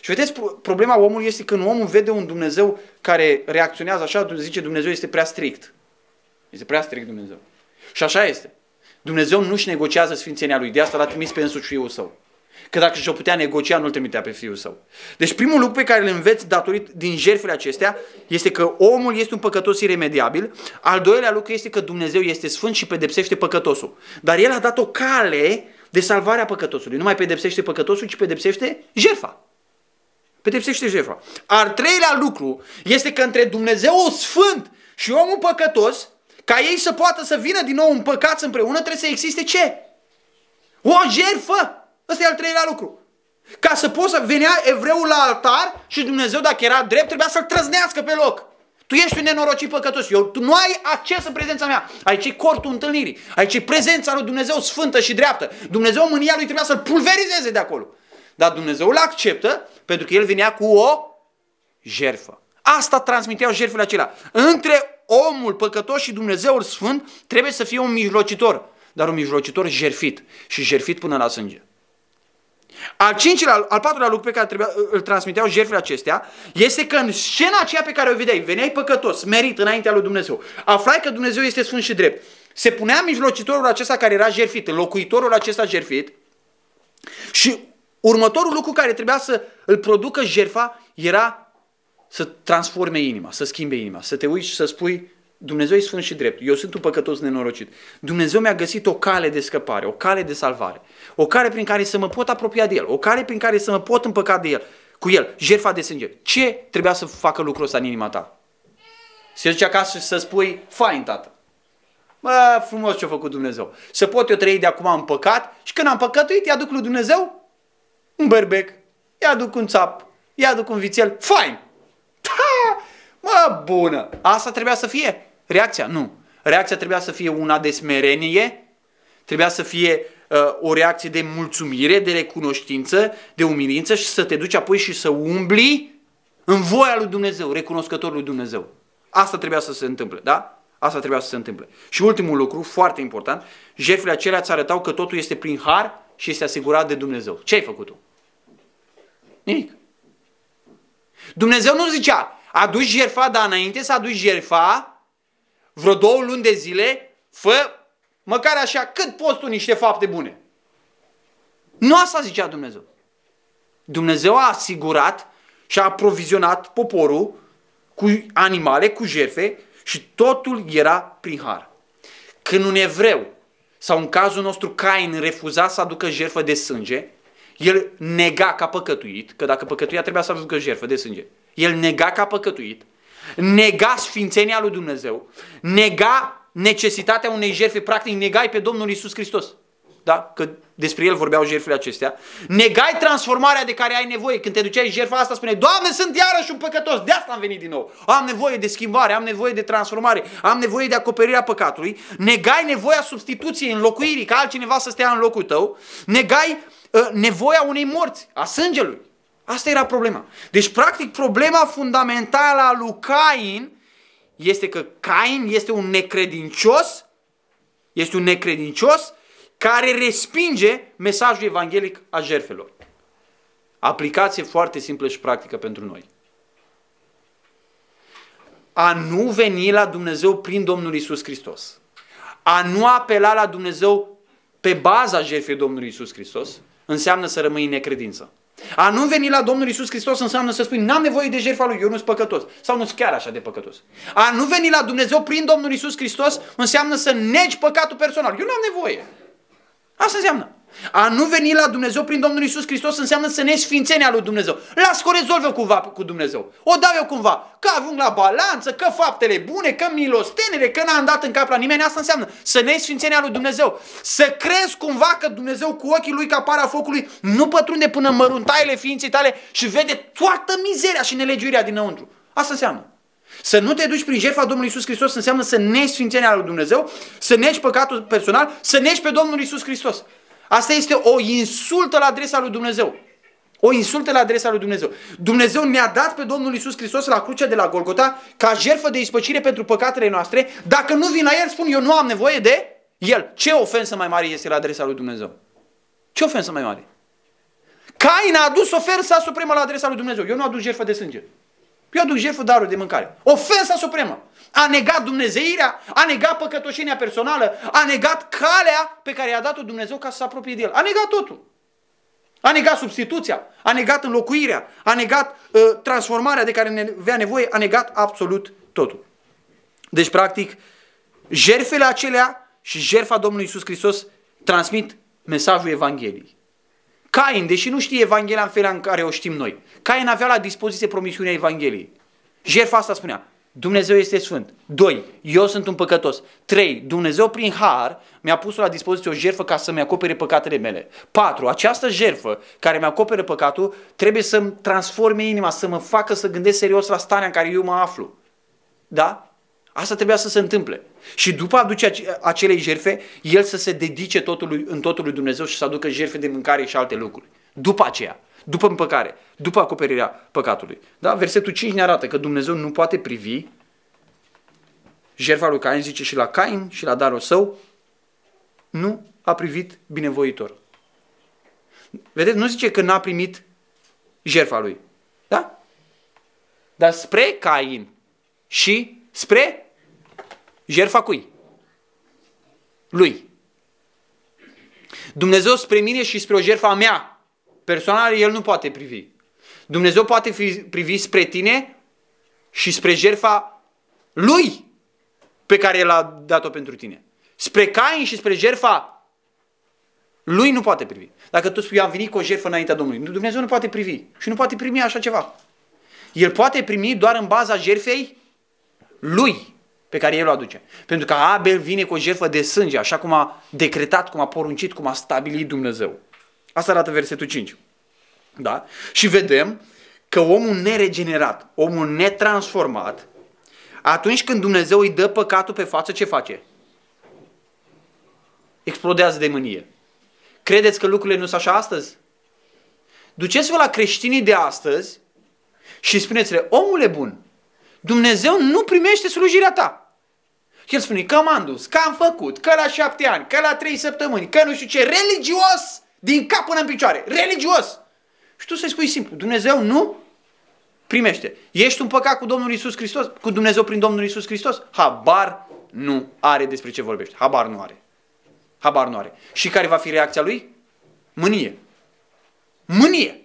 Și vedeți, problema omului este când omul vede un Dumnezeu care reacționează așa, zice Dumnezeu este prea strict. Este prea strict Dumnezeu. Și așa este. Dumnezeu nu-și negociază sfințenia lui, de asta l-a trimis pe însuși Fiul Său. Că dacă și-o putea negocia, nu-l trimitea pe Fiul Său. Deci primul lucru pe care îl înveți datorit din jertfele acestea este că omul este un păcătos iremediabil. Al doilea lucru este că Dumnezeu este sfânt și pedepsește păcătosul. Dar El a dat o cale de salvare a păcătosului. Nu mai pedepsește păcătosul, ci pedepsește jertfa. Pedepsește jertfa. Al treilea lucru este că între Dumnezeu sfânt și omul păcătos, ca ei să poată să vină din nou împăcați împreună, trebuie să existe ce? O jertfă! Ăsta e al treilea lucru. Ca să poți să venea evreul la altar și Dumnezeu, dacă era drept, trebuia să-l trăznească pe loc. Tu ești un nenorocit păcătos. Eu, tu nu ai acces în prezența mea. Aici e cortul întâlnirii. Aici e prezența lui Dumnezeu sfântă și dreaptă. Dumnezeu mânia lui trebuia să-l pulverizeze de acolo. Dar Dumnezeu îl acceptă pentru că el venea cu o jerfă. Asta transmiteau jertfele acelea. Între omul păcătos și Dumnezeul sfânt trebuie să fie un mijlocitor. Dar un mijlocitor jerfit. Și jerfit până la sânge. Al cincilea, al patrulea lucru pe care trebuia, îl transmiteau jertfele acestea este că în scena aceea pe care o vedeai, veneai păcătos, merit înaintea lui Dumnezeu, aflai că Dumnezeu este sfânt și drept. Se punea mijlocitorul acesta care era jertfit, înlocuitorul acesta jertfit și următorul lucru care trebuia să îl producă jertfa era să transforme inima, să schimbe inima, să te uiți și să spui Dumnezeu e sfânt și drept. Eu sunt un păcătos nenorocit. Dumnezeu mi-a găsit o cale de scăpare, o cale de salvare, o cale prin care să mă pot apropia de El, o cale prin care să mă pot împăca de El, cu El, jertfa de sânge. Ce trebuia să facă lucrul ăsta în inima ta? Se duce acasă și să spui, fain, tată. Bă, frumos ce-a făcut Dumnezeu. Să pot eu trăi de acum în păcat și când am păcătuit, i-aduc lui Dumnezeu un berbec, i-aduc un țap, i-aduc un vițel, fain. Ta! Mă, bună! Asta trebuia să fie reacția? Nu. Reacția trebuia să fie una de smerenie, trebuia să fie uh, o reacție de mulțumire, de recunoștință, de umilință și să te duci apoi și să umbli în voia lui Dumnezeu, recunoscător lui Dumnezeu. Asta trebuia să se întâmple, da? Asta trebuia să se întâmple. Și ultimul lucru, foarte important, jertfele acelea îți arătau că totul este prin har și este asigurat de Dumnezeu. Ce ai făcut tu? Nimic. Dumnezeu nu zicea, aduci jertfa, dar înainte să aduci jertfa, vreo două luni de zile, fă măcar așa, cât poți tu niște fapte bune. Nu asta zicea Dumnezeu. Dumnezeu a asigurat și a aprovizionat poporul cu animale, cu jerfe și totul era prin har. Când un evreu sau în cazul nostru Cain refuza să aducă jertfă de sânge, el nega ca păcătuit, că dacă păcătuia trebuia să aducă jertfă de sânge. El nega ca păcătuit, nega sfințenia lui Dumnezeu, nega necesitatea unei jertfe, practic negai pe Domnul Isus Hristos. Da? Că despre el vorbeau jertfele acestea. Negai transformarea de care ai nevoie. Când te duceai jertfa asta, spune, Doamne, sunt iarăși un păcătos, de asta am venit din nou. Am nevoie de schimbare, am nevoie de transformare, am nevoie de acoperirea păcatului. Negai nevoia substituției, înlocuirii, ca altcineva să stea în locul tău. Negai uh, nevoia unei morți, a sângelui. Asta era problema. Deci, practic, problema fundamentală a lui Cain este că Cain este un necredincios, este un necredincios care respinge mesajul evanghelic a jerfelor. Aplicație foarte simplă și practică pentru noi. A nu veni la Dumnezeu prin Domnul Isus Hristos. A nu apela la Dumnezeu pe baza jertfei Domnului Isus Hristos înseamnă să rămâi în necredință. A nu veni la Domnul Isus Hristos înseamnă să spui, n-am nevoie de jertfa lui, eu nu sunt păcătos. Sau nu sunt chiar așa de păcătos. A nu veni la Dumnezeu prin Domnul Isus Hristos înseamnă să negi păcatul personal. Eu n-am nevoie. Asta înseamnă. A nu veni la Dumnezeu prin Domnul Isus Hristos înseamnă să ne sfințenia lui Dumnezeu. Las că o rezolv eu cumva cu Dumnezeu. O dau eu cumva. Că ajung la balanță, că faptele bune, că milostenele, că n-am dat în cap la nimeni. Asta înseamnă să ne sfințenia lui Dumnezeu. Să crezi cumva că Dumnezeu cu ochii lui ca para focului nu pătrunde până în măruntaiele ființei tale și vede toată mizeria și nelegiuirea dinăuntru. Asta înseamnă. Să nu te duci prin jertfa Domnului Isus Hristos înseamnă să negi sfințenia lui Dumnezeu, să negi păcatul personal, să negi pe Domnul Isus Hristos. Asta este o insultă la adresa lui Dumnezeu. O insultă la adresa lui Dumnezeu. Dumnezeu ne-a dat pe Domnul Isus Hristos la crucea de la Golgota ca jertfă de ispăcire pentru păcatele noastre. Dacă nu vin la El, spun eu nu am nevoie de El. Ce ofensă mai mare este la adresa lui Dumnezeu? Ce ofensă mai mare? Cain a adus ofensa supremă la adresa lui Dumnezeu. Eu nu aduc jertfă de sânge. Eu aduc jertfă daruri de mâncare. Ofensa supremă. A negat Dumnezeirea, a negat păcătoșenia personală, a negat calea pe care i-a dat-o Dumnezeu ca să se apropie de el. A negat totul. A negat substituția, a negat înlocuirea, a negat uh, transformarea de care ne avea nevoie, a negat absolut totul. Deci, practic, jerfele acelea și jerfa Domnului Isus Hristos transmit mesajul Evangheliei. Cain, deși nu știe Evanghelia în felul în care o știm noi, Cain avea la dispoziție promisiunea Evangheliei. Jerfa asta spunea, Dumnezeu este sfânt. 2. Eu sunt un păcătos. 3. Dumnezeu prin har mi-a pus la dispoziție o jerfă ca să-mi acopere păcatele mele. 4. Această jerfă care mi-acoperă păcatul trebuie să-mi transforme inima, să mă facă să gândesc serios la starea în care eu mă aflu. Da? Asta trebuia să se întâmple. Și după aduce acelei jerfe, el să se dedice totul, în totul lui Dumnezeu și să aducă jerfe de mâncare și alte lucruri. După aceea, după împăcare, după acoperirea păcatului. Da? Versetul 5 ne arată că Dumnezeu nu poate privi jertfa lui Cain, zice și la Cain și la darul său, nu a privit binevoitor. Vedeți, nu zice că n-a primit jertfa lui. Da? Dar spre Cain și spre Jertfa cui? Lui. Dumnezeu spre mine și spre o jertfa mea. Personal, El nu poate privi. Dumnezeu poate fi, privi spre tine și spre jertfa Lui pe care El a dat-o pentru tine. Spre Cain și spre jertfa lui nu poate privi. Dacă tu spui, am venit cu o jertfă înaintea Domnului, Dumnezeu nu poate privi și nu poate primi așa ceva. El poate primi doar în baza jertfei lui pe care el o aduce. Pentru că Abel vine cu o jertfă de sânge, așa cum a decretat, cum a poruncit, cum a stabilit Dumnezeu. Asta arată versetul 5. Da? Și vedem că omul neregenerat, omul netransformat, atunci când Dumnezeu îi dă păcatul pe față, ce face? Explodează de mânie. Credeți că lucrurile nu sunt așa astăzi? Duceți-vă la creștinii de astăzi și spuneți-le, omule bun, Dumnezeu nu primește slujirea ta. El spune că m-am dus, că am făcut, că la șapte ani, că la trei săptămâni, că nu știu ce, religios, din cap până în picioare, religios. Și tu să-i spui simplu, Dumnezeu nu primește. Ești un păcat cu Domnul Isus Hristos, cu Dumnezeu prin Domnul Isus Hristos? Habar nu are despre ce vorbești. Habar nu are. Habar nu are. Și care va fi reacția lui? Mânie. Mânie.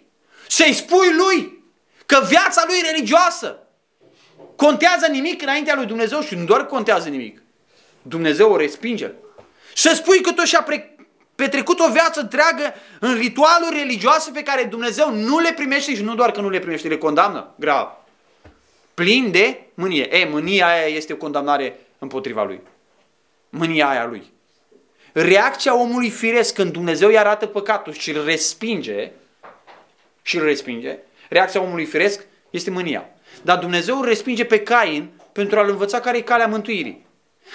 Să-i spui lui că viața lui religioasă contează nimic înaintea lui Dumnezeu și nu doar contează nimic. Dumnezeu o respinge. Să spui că tu și-a petrecut o viață întreagă în ritualuri religioase pe care Dumnezeu nu le primește și nu doar că nu le primește, le condamnă grav. Plin de mânie. E, mânia aia este o condamnare împotriva lui. Mânia aia lui. Reacția omului firesc când Dumnezeu îi arată păcatul și îl respinge, și îl respinge, reacția omului firesc este mânia. Dar Dumnezeu îl respinge pe Cain pentru a-l învăța care e calea mântuirii.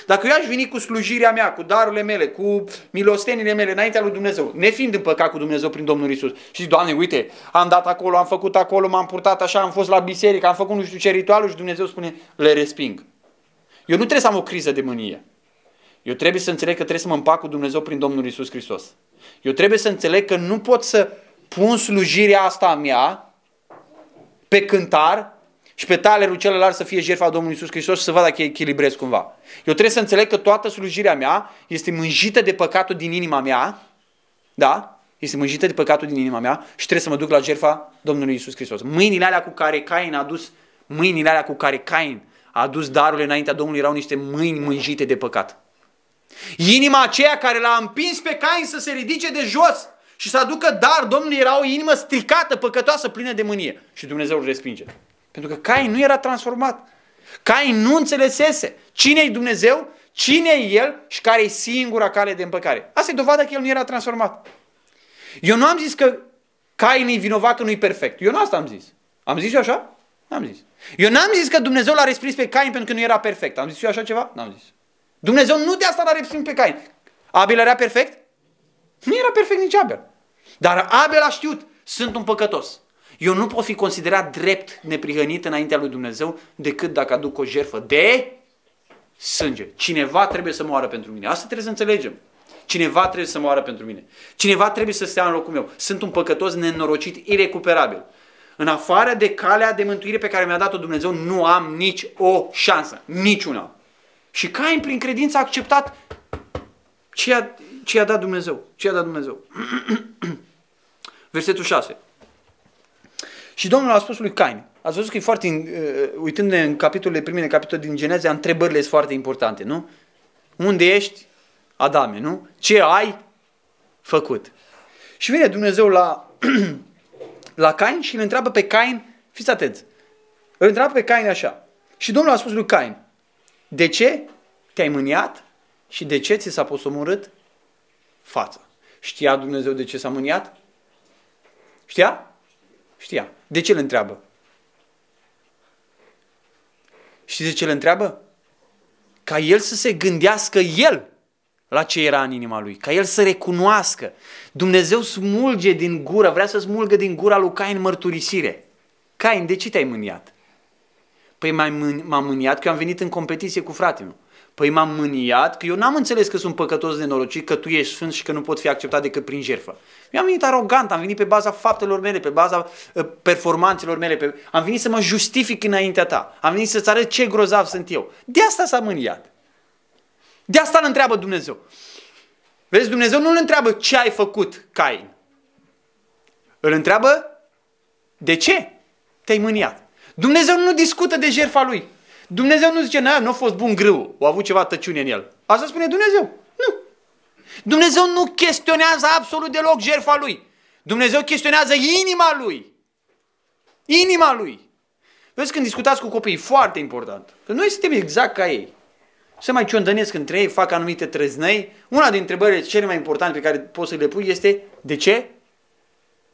Dacă eu aș veni cu slujirea mea, cu darurile mele, cu milostenile mele înaintea lui Dumnezeu, nefiind în păcat cu Dumnezeu prin Domnul Isus, și zic, Doamne, uite, am dat acolo, am făcut acolo, m-am purtat așa, am fost la biserică, am făcut nu știu ce ritualuri și Dumnezeu spune, le resping. Eu nu trebuie să am o criză de mânie. Eu trebuie să înțeleg că trebuie să mă împac cu Dumnezeu prin Domnul Isus Hristos. Eu trebuie să înțeleg că nu pot să pun slujirea asta a mea pe cântar și pe talerul celălalt să fie jertfa Domnului Isus Hristos și să văd dacă echilibrez cumva. Eu trebuie să înțeleg că toată slujirea mea este mânjită de păcatul din inima mea, da? Este mânjită de păcatul din inima mea și trebuie să mă duc la jertfa Domnului Isus Hristos. Mâinile alea cu care Cain a adus, mâinile alea cu care Cain a adus darurile înaintea Domnului erau niște mâini mânjite de păcat. Inima aceea care l-a împins pe Cain să se ridice de jos și să aducă dar Domnului era o inimă stricată, păcătoasă, plină de mânie. Și Dumnezeu îl respinge. Pentru că Cain nu era transformat. Cain nu înțelesese cine e Dumnezeu, cine e El și care e singura cale de împăcare. Asta e dovada că El nu era transformat. Eu nu am zis că Cain e vinovat că nu e perfect. Eu nu asta am zis. Am zis eu așa? N-am zis. Eu n-am zis că Dumnezeu l-a respins pe Cain pentru că nu era perfect. Am zis eu așa ceva? N-am zis. Dumnezeu nu de asta l-a respins pe Cain. Abel era perfect? Nu era perfect nici Abel. Dar Abel a știut, sunt un păcătos. Eu nu pot fi considerat drept neprihănit înaintea lui Dumnezeu decât dacă aduc o jertfă de sânge. Cineva trebuie să moară pentru mine. Asta trebuie să înțelegem. Cineva trebuie să moară pentru mine. Cineva trebuie să stea în locul meu. Sunt un păcătos nenorocit, irecuperabil. În afară de calea de mântuire pe care mi-a dat-o Dumnezeu, nu am nici o șansă. Niciuna. Și Cain, prin credință, a acceptat ce i-a, ce i-a dat Dumnezeu. Ce i-a dat Dumnezeu. Versetul 6. Și Domnul a spus lui Cain, ați văzut că e foarte, uh, uitându-ne în capitolele, primele capitole din Geneza, întrebările sunt foarte importante, nu? Unde ești? Adame, nu? Ce ai făcut? Și vine Dumnezeu la, la Cain și îl întreabă pe Cain, fiți atenți, îl întreabă pe Cain așa. Și Domnul a spus lui Cain, de ce te-ai mâniat și de ce ți s-a posomorât fața? Știa Dumnezeu de ce s-a mâniat? Știa? Știa. De ce îl întreabă? Știți de ce îl întreabă? Ca el să se gândească el la ce era în inima lui, ca el să recunoască. Dumnezeu smulge din gură, vrea să smulgă din gura lui Cain mărturisire. Cain, de ce te-ai mâniat? Păi m-am mâniat că eu am venit în competiție cu fratele meu. Păi m-am mâniat că eu n-am înțeles că sunt păcătos de norocit, că tu ești sfânt și că nu pot fi acceptat decât prin jertfă. Eu am venit arogant, am venit pe baza faptelor mele, pe baza uh, performanțelor mele, pe... am venit să mă justific înaintea ta, am venit să-ți arăt ce grozav sunt eu. De asta s-a mâniat. De asta îl întreabă Dumnezeu. Vezi, Dumnezeu nu îl întreabă ce ai făcut, Cain. Îl întreabă de ce te-ai mâniat. Dumnezeu nu discută de jertfa lui. Dumnezeu nu zice, nu a fost bun grâu, a avut ceva tăciune în el. Asta spune Dumnezeu. Nu. Dumnezeu nu chestionează absolut deloc jertfa lui. Dumnezeu chestionează inima lui. Inima lui. Vezi când discutați cu copiii, foarte important. Că noi suntem exact ca ei. Se mai ciondănesc între ei, fac anumite treznăi. Una din întrebările cele mai importante pe care poți să le pui este de ce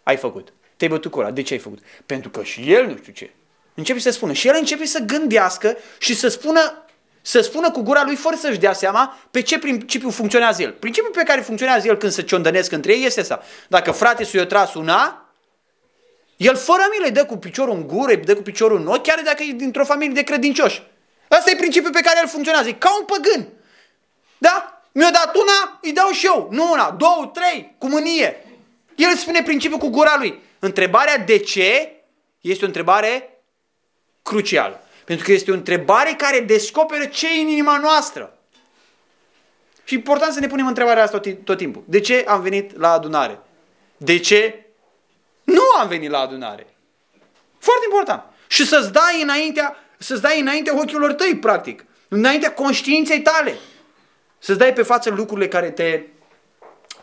ai făcut? Te-ai bătut cu ăla. De ce ai făcut? Pentru că și el nu știu ce. Începe să spună. Și el începe să gândească și să spună, să spună cu gura lui fără să-și dea seama pe ce principiu funcționează el. Principiul pe care funcționează el când se ciondănesc între ei este asta. Dacă frate s-i tras una, el fără milă îi dă cu piciorul în gură, îi dă cu piciorul în ochi, chiar dacă e dintr-o familie de credincioși. Asta e principiul pe care el funcționează. E ca un păgân. Da? Mi-a dat una, îi dau și eu. Nu una, două, trei, cu mânie. El spune principiul cu gura lui. Întrebarea de ce este o întrebare crucial. Pentru că este o întrebare care descoperă ce e în inima noastră. Și important să ne punem întrebarea asta tot, tot timpul. De ce am venit la adunare? De ce nu am venit la adunare? Foarte important. Și să-ți dai înaintea, să-ți dai înaintea ochilor tăi, practic. Înaintea conștiinței tale. Să-ți dai pe față lucrurile care te,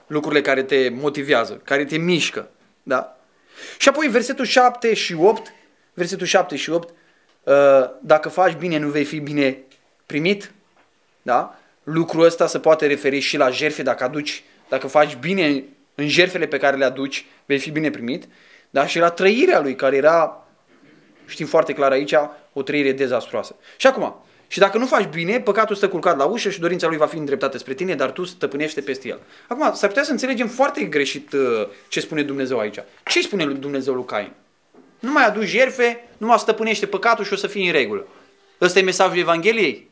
lucrurile care te motivează, care te mișcă. Da? Și apoi versetul 7 și 8, versetul 7 și 8, Uh, dacă faci bine, nu vei fi bine primit. Da? Lucrul ăsta se poate referi și la jerfe, dacă aduci, dacă faci bine în jerfele pe care le aduci, vei fi bine primit. Da? Și la trăirea lui, care era, știm foarte clar aici, o trăire dezastroasă. Și acum, și dacă nu faci bine, păcatul stă culcat la ușă și dorința lui va fi îndreptată spre tine, dar tu stăpânește peste el. Acum, s-ar putea să înțelegem foarte greșit uh, ce spune Dumnezeu aici. Ce spune Dumnezeu lui Cain? Nu mai aduci jerfe, nu mai stăpânește păcatul și o să fii în regulă. Ăsta e mesajul Evangheliei?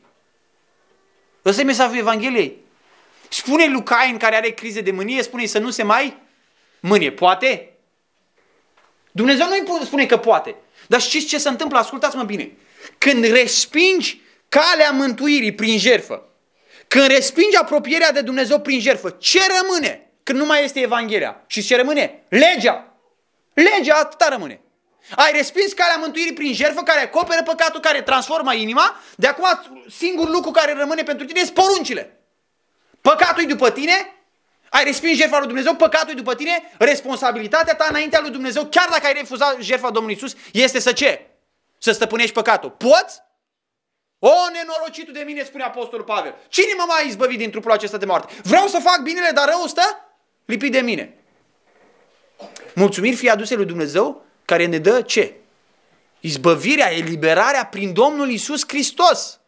Ăsta e mesajul Evangheliei? Spune lui Cain care are crize de mânie, spune să nu se mai mânie. Poate? Dumnezeu nu-i spune că poate. Dar știți ce se întâmplă? Ascultați-mă bine. Când respingi calea mântuirii prin jerfă, când respingi apropierea de Dumnezeu prin jerfă, ce rămâne când nu mai este Evanghelia? Și ce rămâne? Legea. Legea atâta rămâne. Ai respins calea mântuirii prin jertfă care acoperă păcatul, care transformă inima. De acum singurul lucru care rămâne pentru tine sunt poruncile. Păcatul e după tine, ai respins jertfa lui Dumnezeu, păcatul e după tine, responsabilitatea ta înaintea lui Dumnezeu, chiar dacă ai refuzat jertfa Domnului Isus, este să ce? Să stăpânești păcatul. Poți? O, nenorocitul de mine, spune Apostolul Pavel. Cine mă mai izbăvi din trupul acesta de moarte? Vreau să fac binele, dar rău stă lipit de mine. Mulțumiri fie aduse lui Dumnezeu care ne dă ce? Izbăvirea, eliberarea prin Domnul Isus Hristos.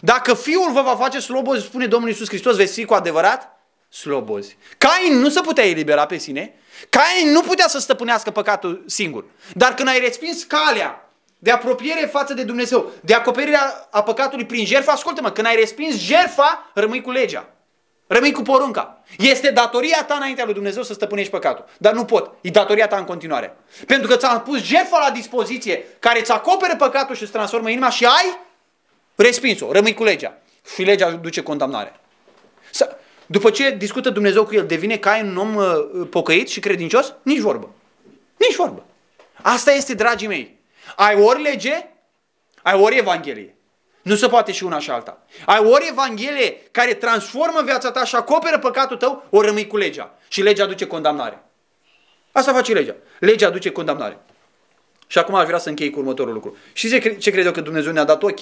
Dacă Fiul vă va face slobozi, spune Domnul Isus Hristos, veți fi cu adevărat slobozi. Cain nu se putea elibera pe sine, Cain nu putea să stăpânească păcatul singur. Dar când ai respins calea de apropiere față de Dumnezeu, de acoperirea a păcatului prin jertfa, ascultă-mă, când ai respins jertfa, rămâi cu legea. Rămâi cu porunca. Este datoria ta înaintea lui Dumnezeu să stăpânești păcatul. Dar nu pot. E datoria ta în continuare. Pentru că ți-am pus jertfa la dispoziție care îți acoperă păcatul și îți transformă inima și ai respins-o. Rămâi cu legea. Și legea duce condamnare. După ce discută Dumnezeu cu el, devine ca un om uh, pocăit și credincios? Nici vorbă. Nici vorbă. Asta este, dragii mei. Ai ori lege, ai ori Evanghelie. Nu se poate și una și alta. Ai ori Evanghelie care transformă viața ta și acoperă păcatul tău, ori rămâi cu legea. Și legea aduce condamnare. Asta face legea. Legea aduce condamnare. Și acum aș vrea să închei cu următorul lucru. Și ce cred eu că Dumnezeu ne-a dat ochi?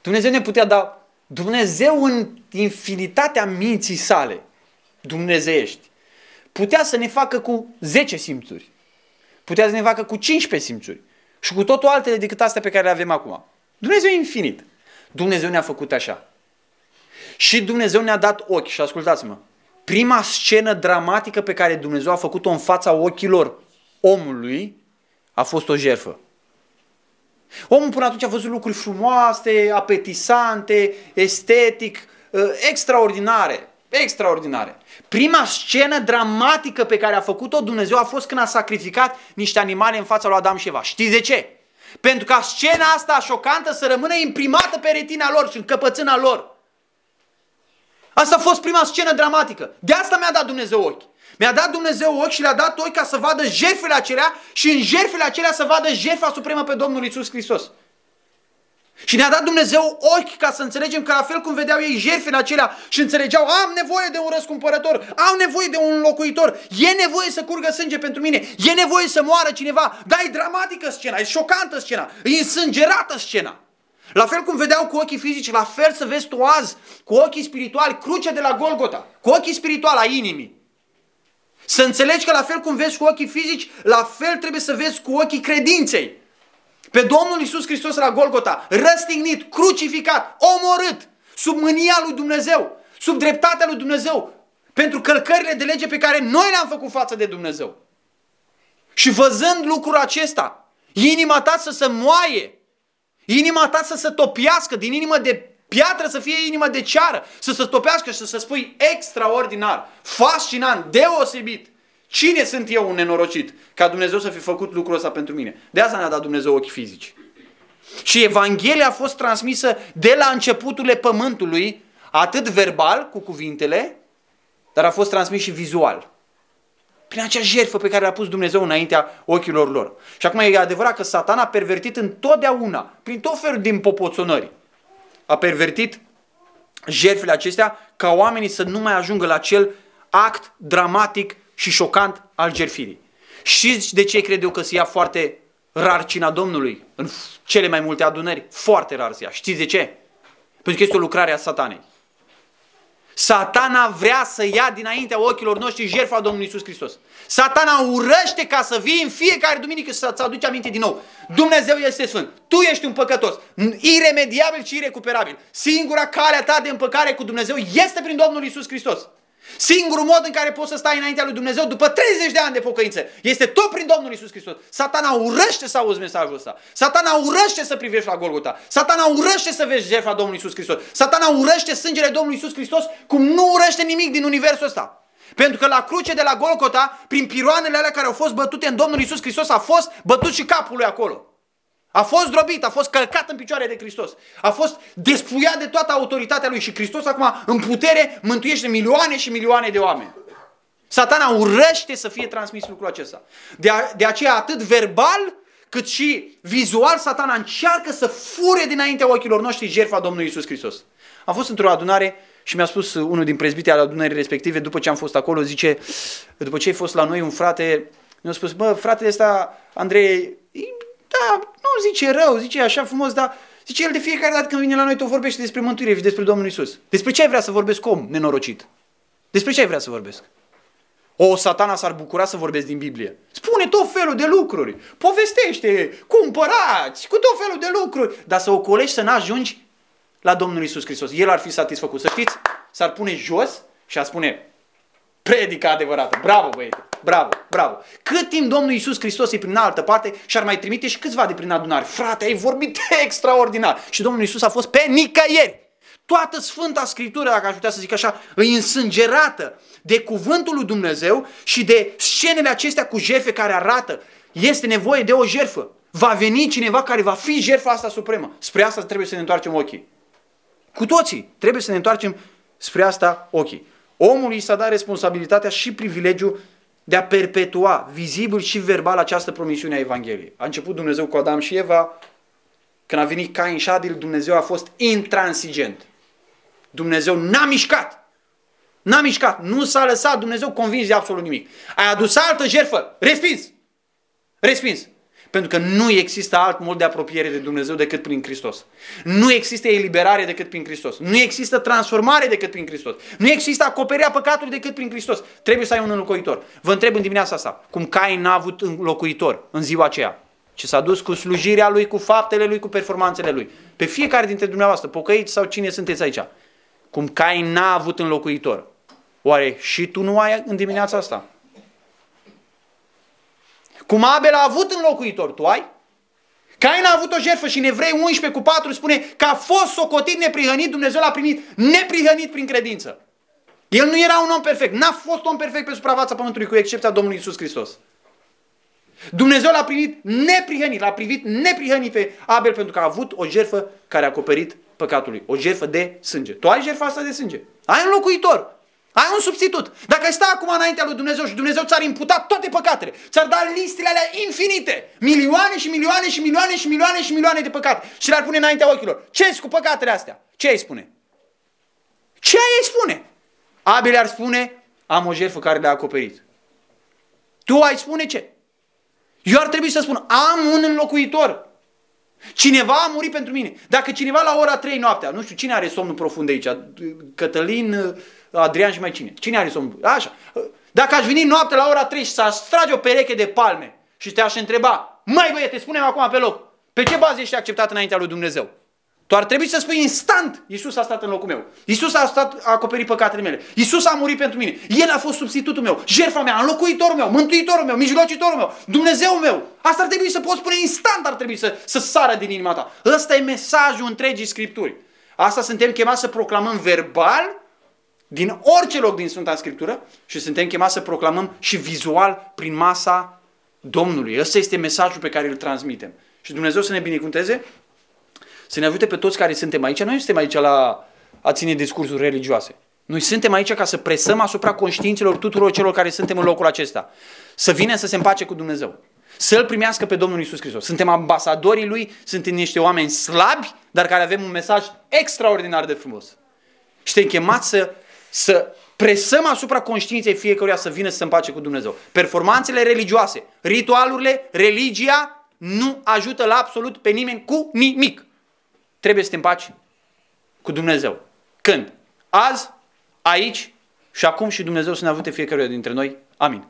Dumnezeu ne putea da, Dumnezeu în infinitatea minții sale, dumnezeiești, putea să ne facă cu 10 simțuri. Putea să ne facă cu 15 simțuri. Și cu totul altele decât astea pe care le avem acum. Dumnezeu e infinit. Dumnezeu ne-a făcut așa. Și Dumnezeu ne-a dat ochi. Și ascultați-mă. Prima scenă dramatică pe care Dumnezeu a făcut-o în fața ochilor omului a fost o jerfă. Omul până atunci a văzut lucruri frumoase, apetisante, estetic, ă, extraordinare. Extraordinare. Prima scenă dramatică pe care a făcut-o Dumnezeu a fost când a sacrificat niște animale în fața lui Adam și Eva. Știți de ce? Pentru ca scena asta șocantă să rămână imprimată pe retina lor și în căpățâna lor. Asta a fost prima scenă dramatică. De asta mi-a dat Dumnezeu ochi. Mi-a dat Dumnezeu ochi și le-a dat ochi ca să vadă jertfele acelea și în jertfele acelea să vadă jertfa supremă pe Domnul Isus Hristos. Și ne-a dat Dumnezeu ochi ca să înțelegem că la fel cum vedeau ei jertfele acelea și înțelegeau, am nevoie de un răscumpărător, am nevoie de un locuitor, e nevoie să curgă sânge pentru mine, e nevoie să moară cineva. Da, e dramatică scena, e șocantă scena, e însângerată scena. La fel cum vedeau cu ochii fizici, la fel să vezi tu azi cu ochii spirituali crucea de la Golgota, cu ochii spirituali a inimii. Să înțelegi că la fel cum vezi cu ochii fizici, la fel trebuie să vezi cu ochii credinței. Pe Domnul Isus Hristos la Golgota, răstignit, crucificat, omorât, sub mânia lui Dumnezeu, sub dreptatea lui Dumnezeu, pentru călcările de lege pe care noi le-am făcut față de Dumnezeu. Și văzând lucrul acesta, inima ta să se moaie, inima ta să se topiască, din inimă de piatră să fie inimă de ceară, să se topească și să se spui extraordinar, fascinant, deosebit. Cine sunt eu un nenorocit ca Dumnezeu să fi făcut lucrul ăsta pentru mine? De asta ne-a dat Dumnezeu ochi fizici. Și Evanghelia a fost transmisă de la începuturile pământului, atât verbal, cu cuvintele, dar a fost transmis și vizual. Prin acea jertfă pe care a pus Dumnezeu înaintea ochilor lor. Și acum e adevărat că Satan a pervertit întotdeauna, prin tot felul din popoțonări, a pervertit jertfele acestea ca oamenii să nu mai ajungă la acel act dramatic și șocant al jerfirii. Și de ce cred eu că se ia foarte rar cina Domnului în cele mai multe adunări? Foarte rar se ia. Știți de ce? Pentru că este o lucrare a satanei. Satana vrea să ia dinaintea ochilor noștri jertfa Domnului Isus Hristos. Satana urăște ca să vii în fiecare duminică să-ți aduci aminte din nou. Dumnezeu este sfânt. Tu ești un păcătos. Iremediabil și irecuperabil. Singura calea ta de împăcare cu Dumnezeu este prin Domnul Isus Hristos. Singurul mod în care poți să stai înaintea lui Dumnezeu după 30 de ani de pocăință este tot prin Domnul Isus Hristos. Satana urăște să auzi mesajul ăsta. Satana urăște să privești la Golgota. Satana urăște să vezi jertfa Domnului Isus Hristos. Satana urăște sângele Domnului Isus Hristos cum nu urăște nimic din universul ăsta. Pentru că la cruce de la Golgota, prin piroanele alea care au fost bătute în Domnul Isus Hristos, a fost bătut și capul lui acolo. A fost drobit, a fost călcat în picioare de Hristos. A fost despuiat de toată autoritatea lui și Hristos acum în putere mântuiește milioane și milioane de oameni. Satana urăște să fie transmis lucrul acesta. De, a, de aceea atât verbal cât și vizual satana încearcă să fure dinaintea ochilor noștri jertfa Domnului Isus Hristos. Am fost într-o adunare și mi-a spus unul din prezbitii ale adunării respective, după ce am fost acolo, zice, după ce ai fost la noi un frate, mi-a spus, bă, fratele ăsta, Andrei, da, nu zice rău, zice așa frumos, dar zice el de fiecare dată când vine la noi tot vorbește despre mântuire și despre Domnul Isus. Despre ce ai vrea să vorbesc om nenorocit? Despre ce ai vrea să vorbesc? O, satana s-ar bucura să vorbesc din Biblie. Spune tot felul de lucruri. Povestește, cumpărați, cu tot felul de lucruri. Dar să o colești să n-ajungi la Domnul Isus Hristos. El ar fi satisfăcut. Să știți, s-ar pune jos și ar spune, predica adevărată. Bravo, băiete. Bravo, bravo. Cât timp Domnul Iisus Hristos e prin altă parte și ar mai trimite și câțiva de prin adunare. Frate, ai vorbit extraordinar. Și Domnul Iisus a fost pe nicăieri.
Toată Sfânta Scriptură, dacă aș putea să zic așa, e însângerată de cuvântul lui Dumnezeu și de scenele acestea cu jerfe care arată este nevoie de o jerfă. Va veni cineva care va fi jertfa asta supremă. Spre asta trebuie să ne întoarcem ochii. Cu toții trebuie să ne întoarcem spre asta ochii. Omului s-a dat responsabilitatea și privilegiul de a perpetua vizibil și verbal această promisiune a Evangheliei. A început Dumnezeu cu Adam și Eva, când a venit Cain și Adil, Dumnezeu a fost intransigent. Dumnezeu n-a mișcat. N-a mișcat. Nu s-a lăsat Dumnezeu convins de absolut nimic. Ai adus altă jertfă. Respins. Respins. Pentru că nu există alt mod de apropiere de Dumnezeu decât prin Hristos. Nu există eliberare decât prin Hristos. Nu există transformare decât prin Hristos. Nu există acoperirea păcatului decât prin Hristos. Trebuie să ai un înlocuitor. Vă întreb în dimineața asta, cum Cain n-a avut înlocuitor în ziua aceea, ci s-a dus cu slujirea lui, cu faptele lui, cu performanțele lui. Pe fiecare dintre dumneavoastră, pocăiți sau cine sunteți aici, cum Cain n-a avut înlocuitor. Oare și tu nu ai în dimineața asta? Cum Abel a avut înlocuitor, tu ai? Cain a avut o jertfă și în Evrei 11 cu 4 spune că a fost socotit neprihănit, Dumnezeu l-a primit neprihănit prin credință. El nu era un om perfect, n-a fost om perfect pe suprafața pământului cu excepția Domnului Isus Hristos. Dumnezeu l-a primit neprihănit, l-a privit neprihănit pe Abel pentru că a avut o jertfă care a acoperit păcatului, o jertfă de sânge. Tu ai jertfa asta de sânge. Ai un locuitor. Ai un substitut. Dacă ai sta acum înaintea lui Dumnezeu și Dumnezeu ți-ar imputa toate păcatele, ți-ar da listele alea infinite, milioane și milioane și milioane și milioane și milioane de păcate și le-ar pune înaintea ochilor. Ce cu păcatele astea? Ce ai spune? Ce ai spune? Abel ar spune, am o jertfă care le-a acoperit. Tu ai spune ce? Eu ar trebui să spun, am un înlocuitor. Cineva a murit pentru mine. Dacă cineva la ora 3 noaptea, nu știu, cine are somnul profund aici? Cătălin, Adrian și mai cine? Cine are somn? Așa. Dacă aș veni noapte la ora 3 și să trage o pereche de palme și te-aș întreba, mai băiete, spune-mi acum pe loc, pe ce bază ești acceptat înaintea lui Dumnezeu? Tu ar trebui să spui instant, Iisus a stat în locul meu. Iisus a stat, a acoperit păcatele mele. Iisus a murit pentru mine. El a fost substitutul meu, jertfa mea, înlocuitorul meu, mântuitorul meu, mijlocitorul meu, Dumnezeu meu. Asta ar trebui să poți spune instant, ar trebui să, să sară din inima ta. Ăsta e mesajul întregii Scripturi. Asta suntem chemați să proclamăm verbal din orice loc din Sfânta Scriptură și suntem chemați să proclamăm și vizual prin masa Domnului. Ăsta este mesajul pe care îl transmitem. Și Dumnezeu să ne binecuvânteze, să ne ajute pe toți care suntem aici. Noi nu suntem aici la a ține discursuri religioase. Noi suntem aici ca să presăm asupra conștiințelor tuturor celor care suntem în locul acesta. Să vină să se împace cu Dumnezeu. Să-L primească pe Domnul Isus Hristos. Suntem ambasadorii Lui, suntem niște oameni slabi, dar care avem un mesaj extraordinar de frumos. Și te chemați să să presăm asupra conștiinței fiecăruia să vină să se împace cu Dumnezeu. Performanțele religioase, ritualurile, religia nu ajută la absolut pe nimeni cu nimic. Trebuie să te împaci cu Dumnezeu. Când? Azi, aici și acum și Dumnezeu să ne avute fiecare dintre noi. Amin.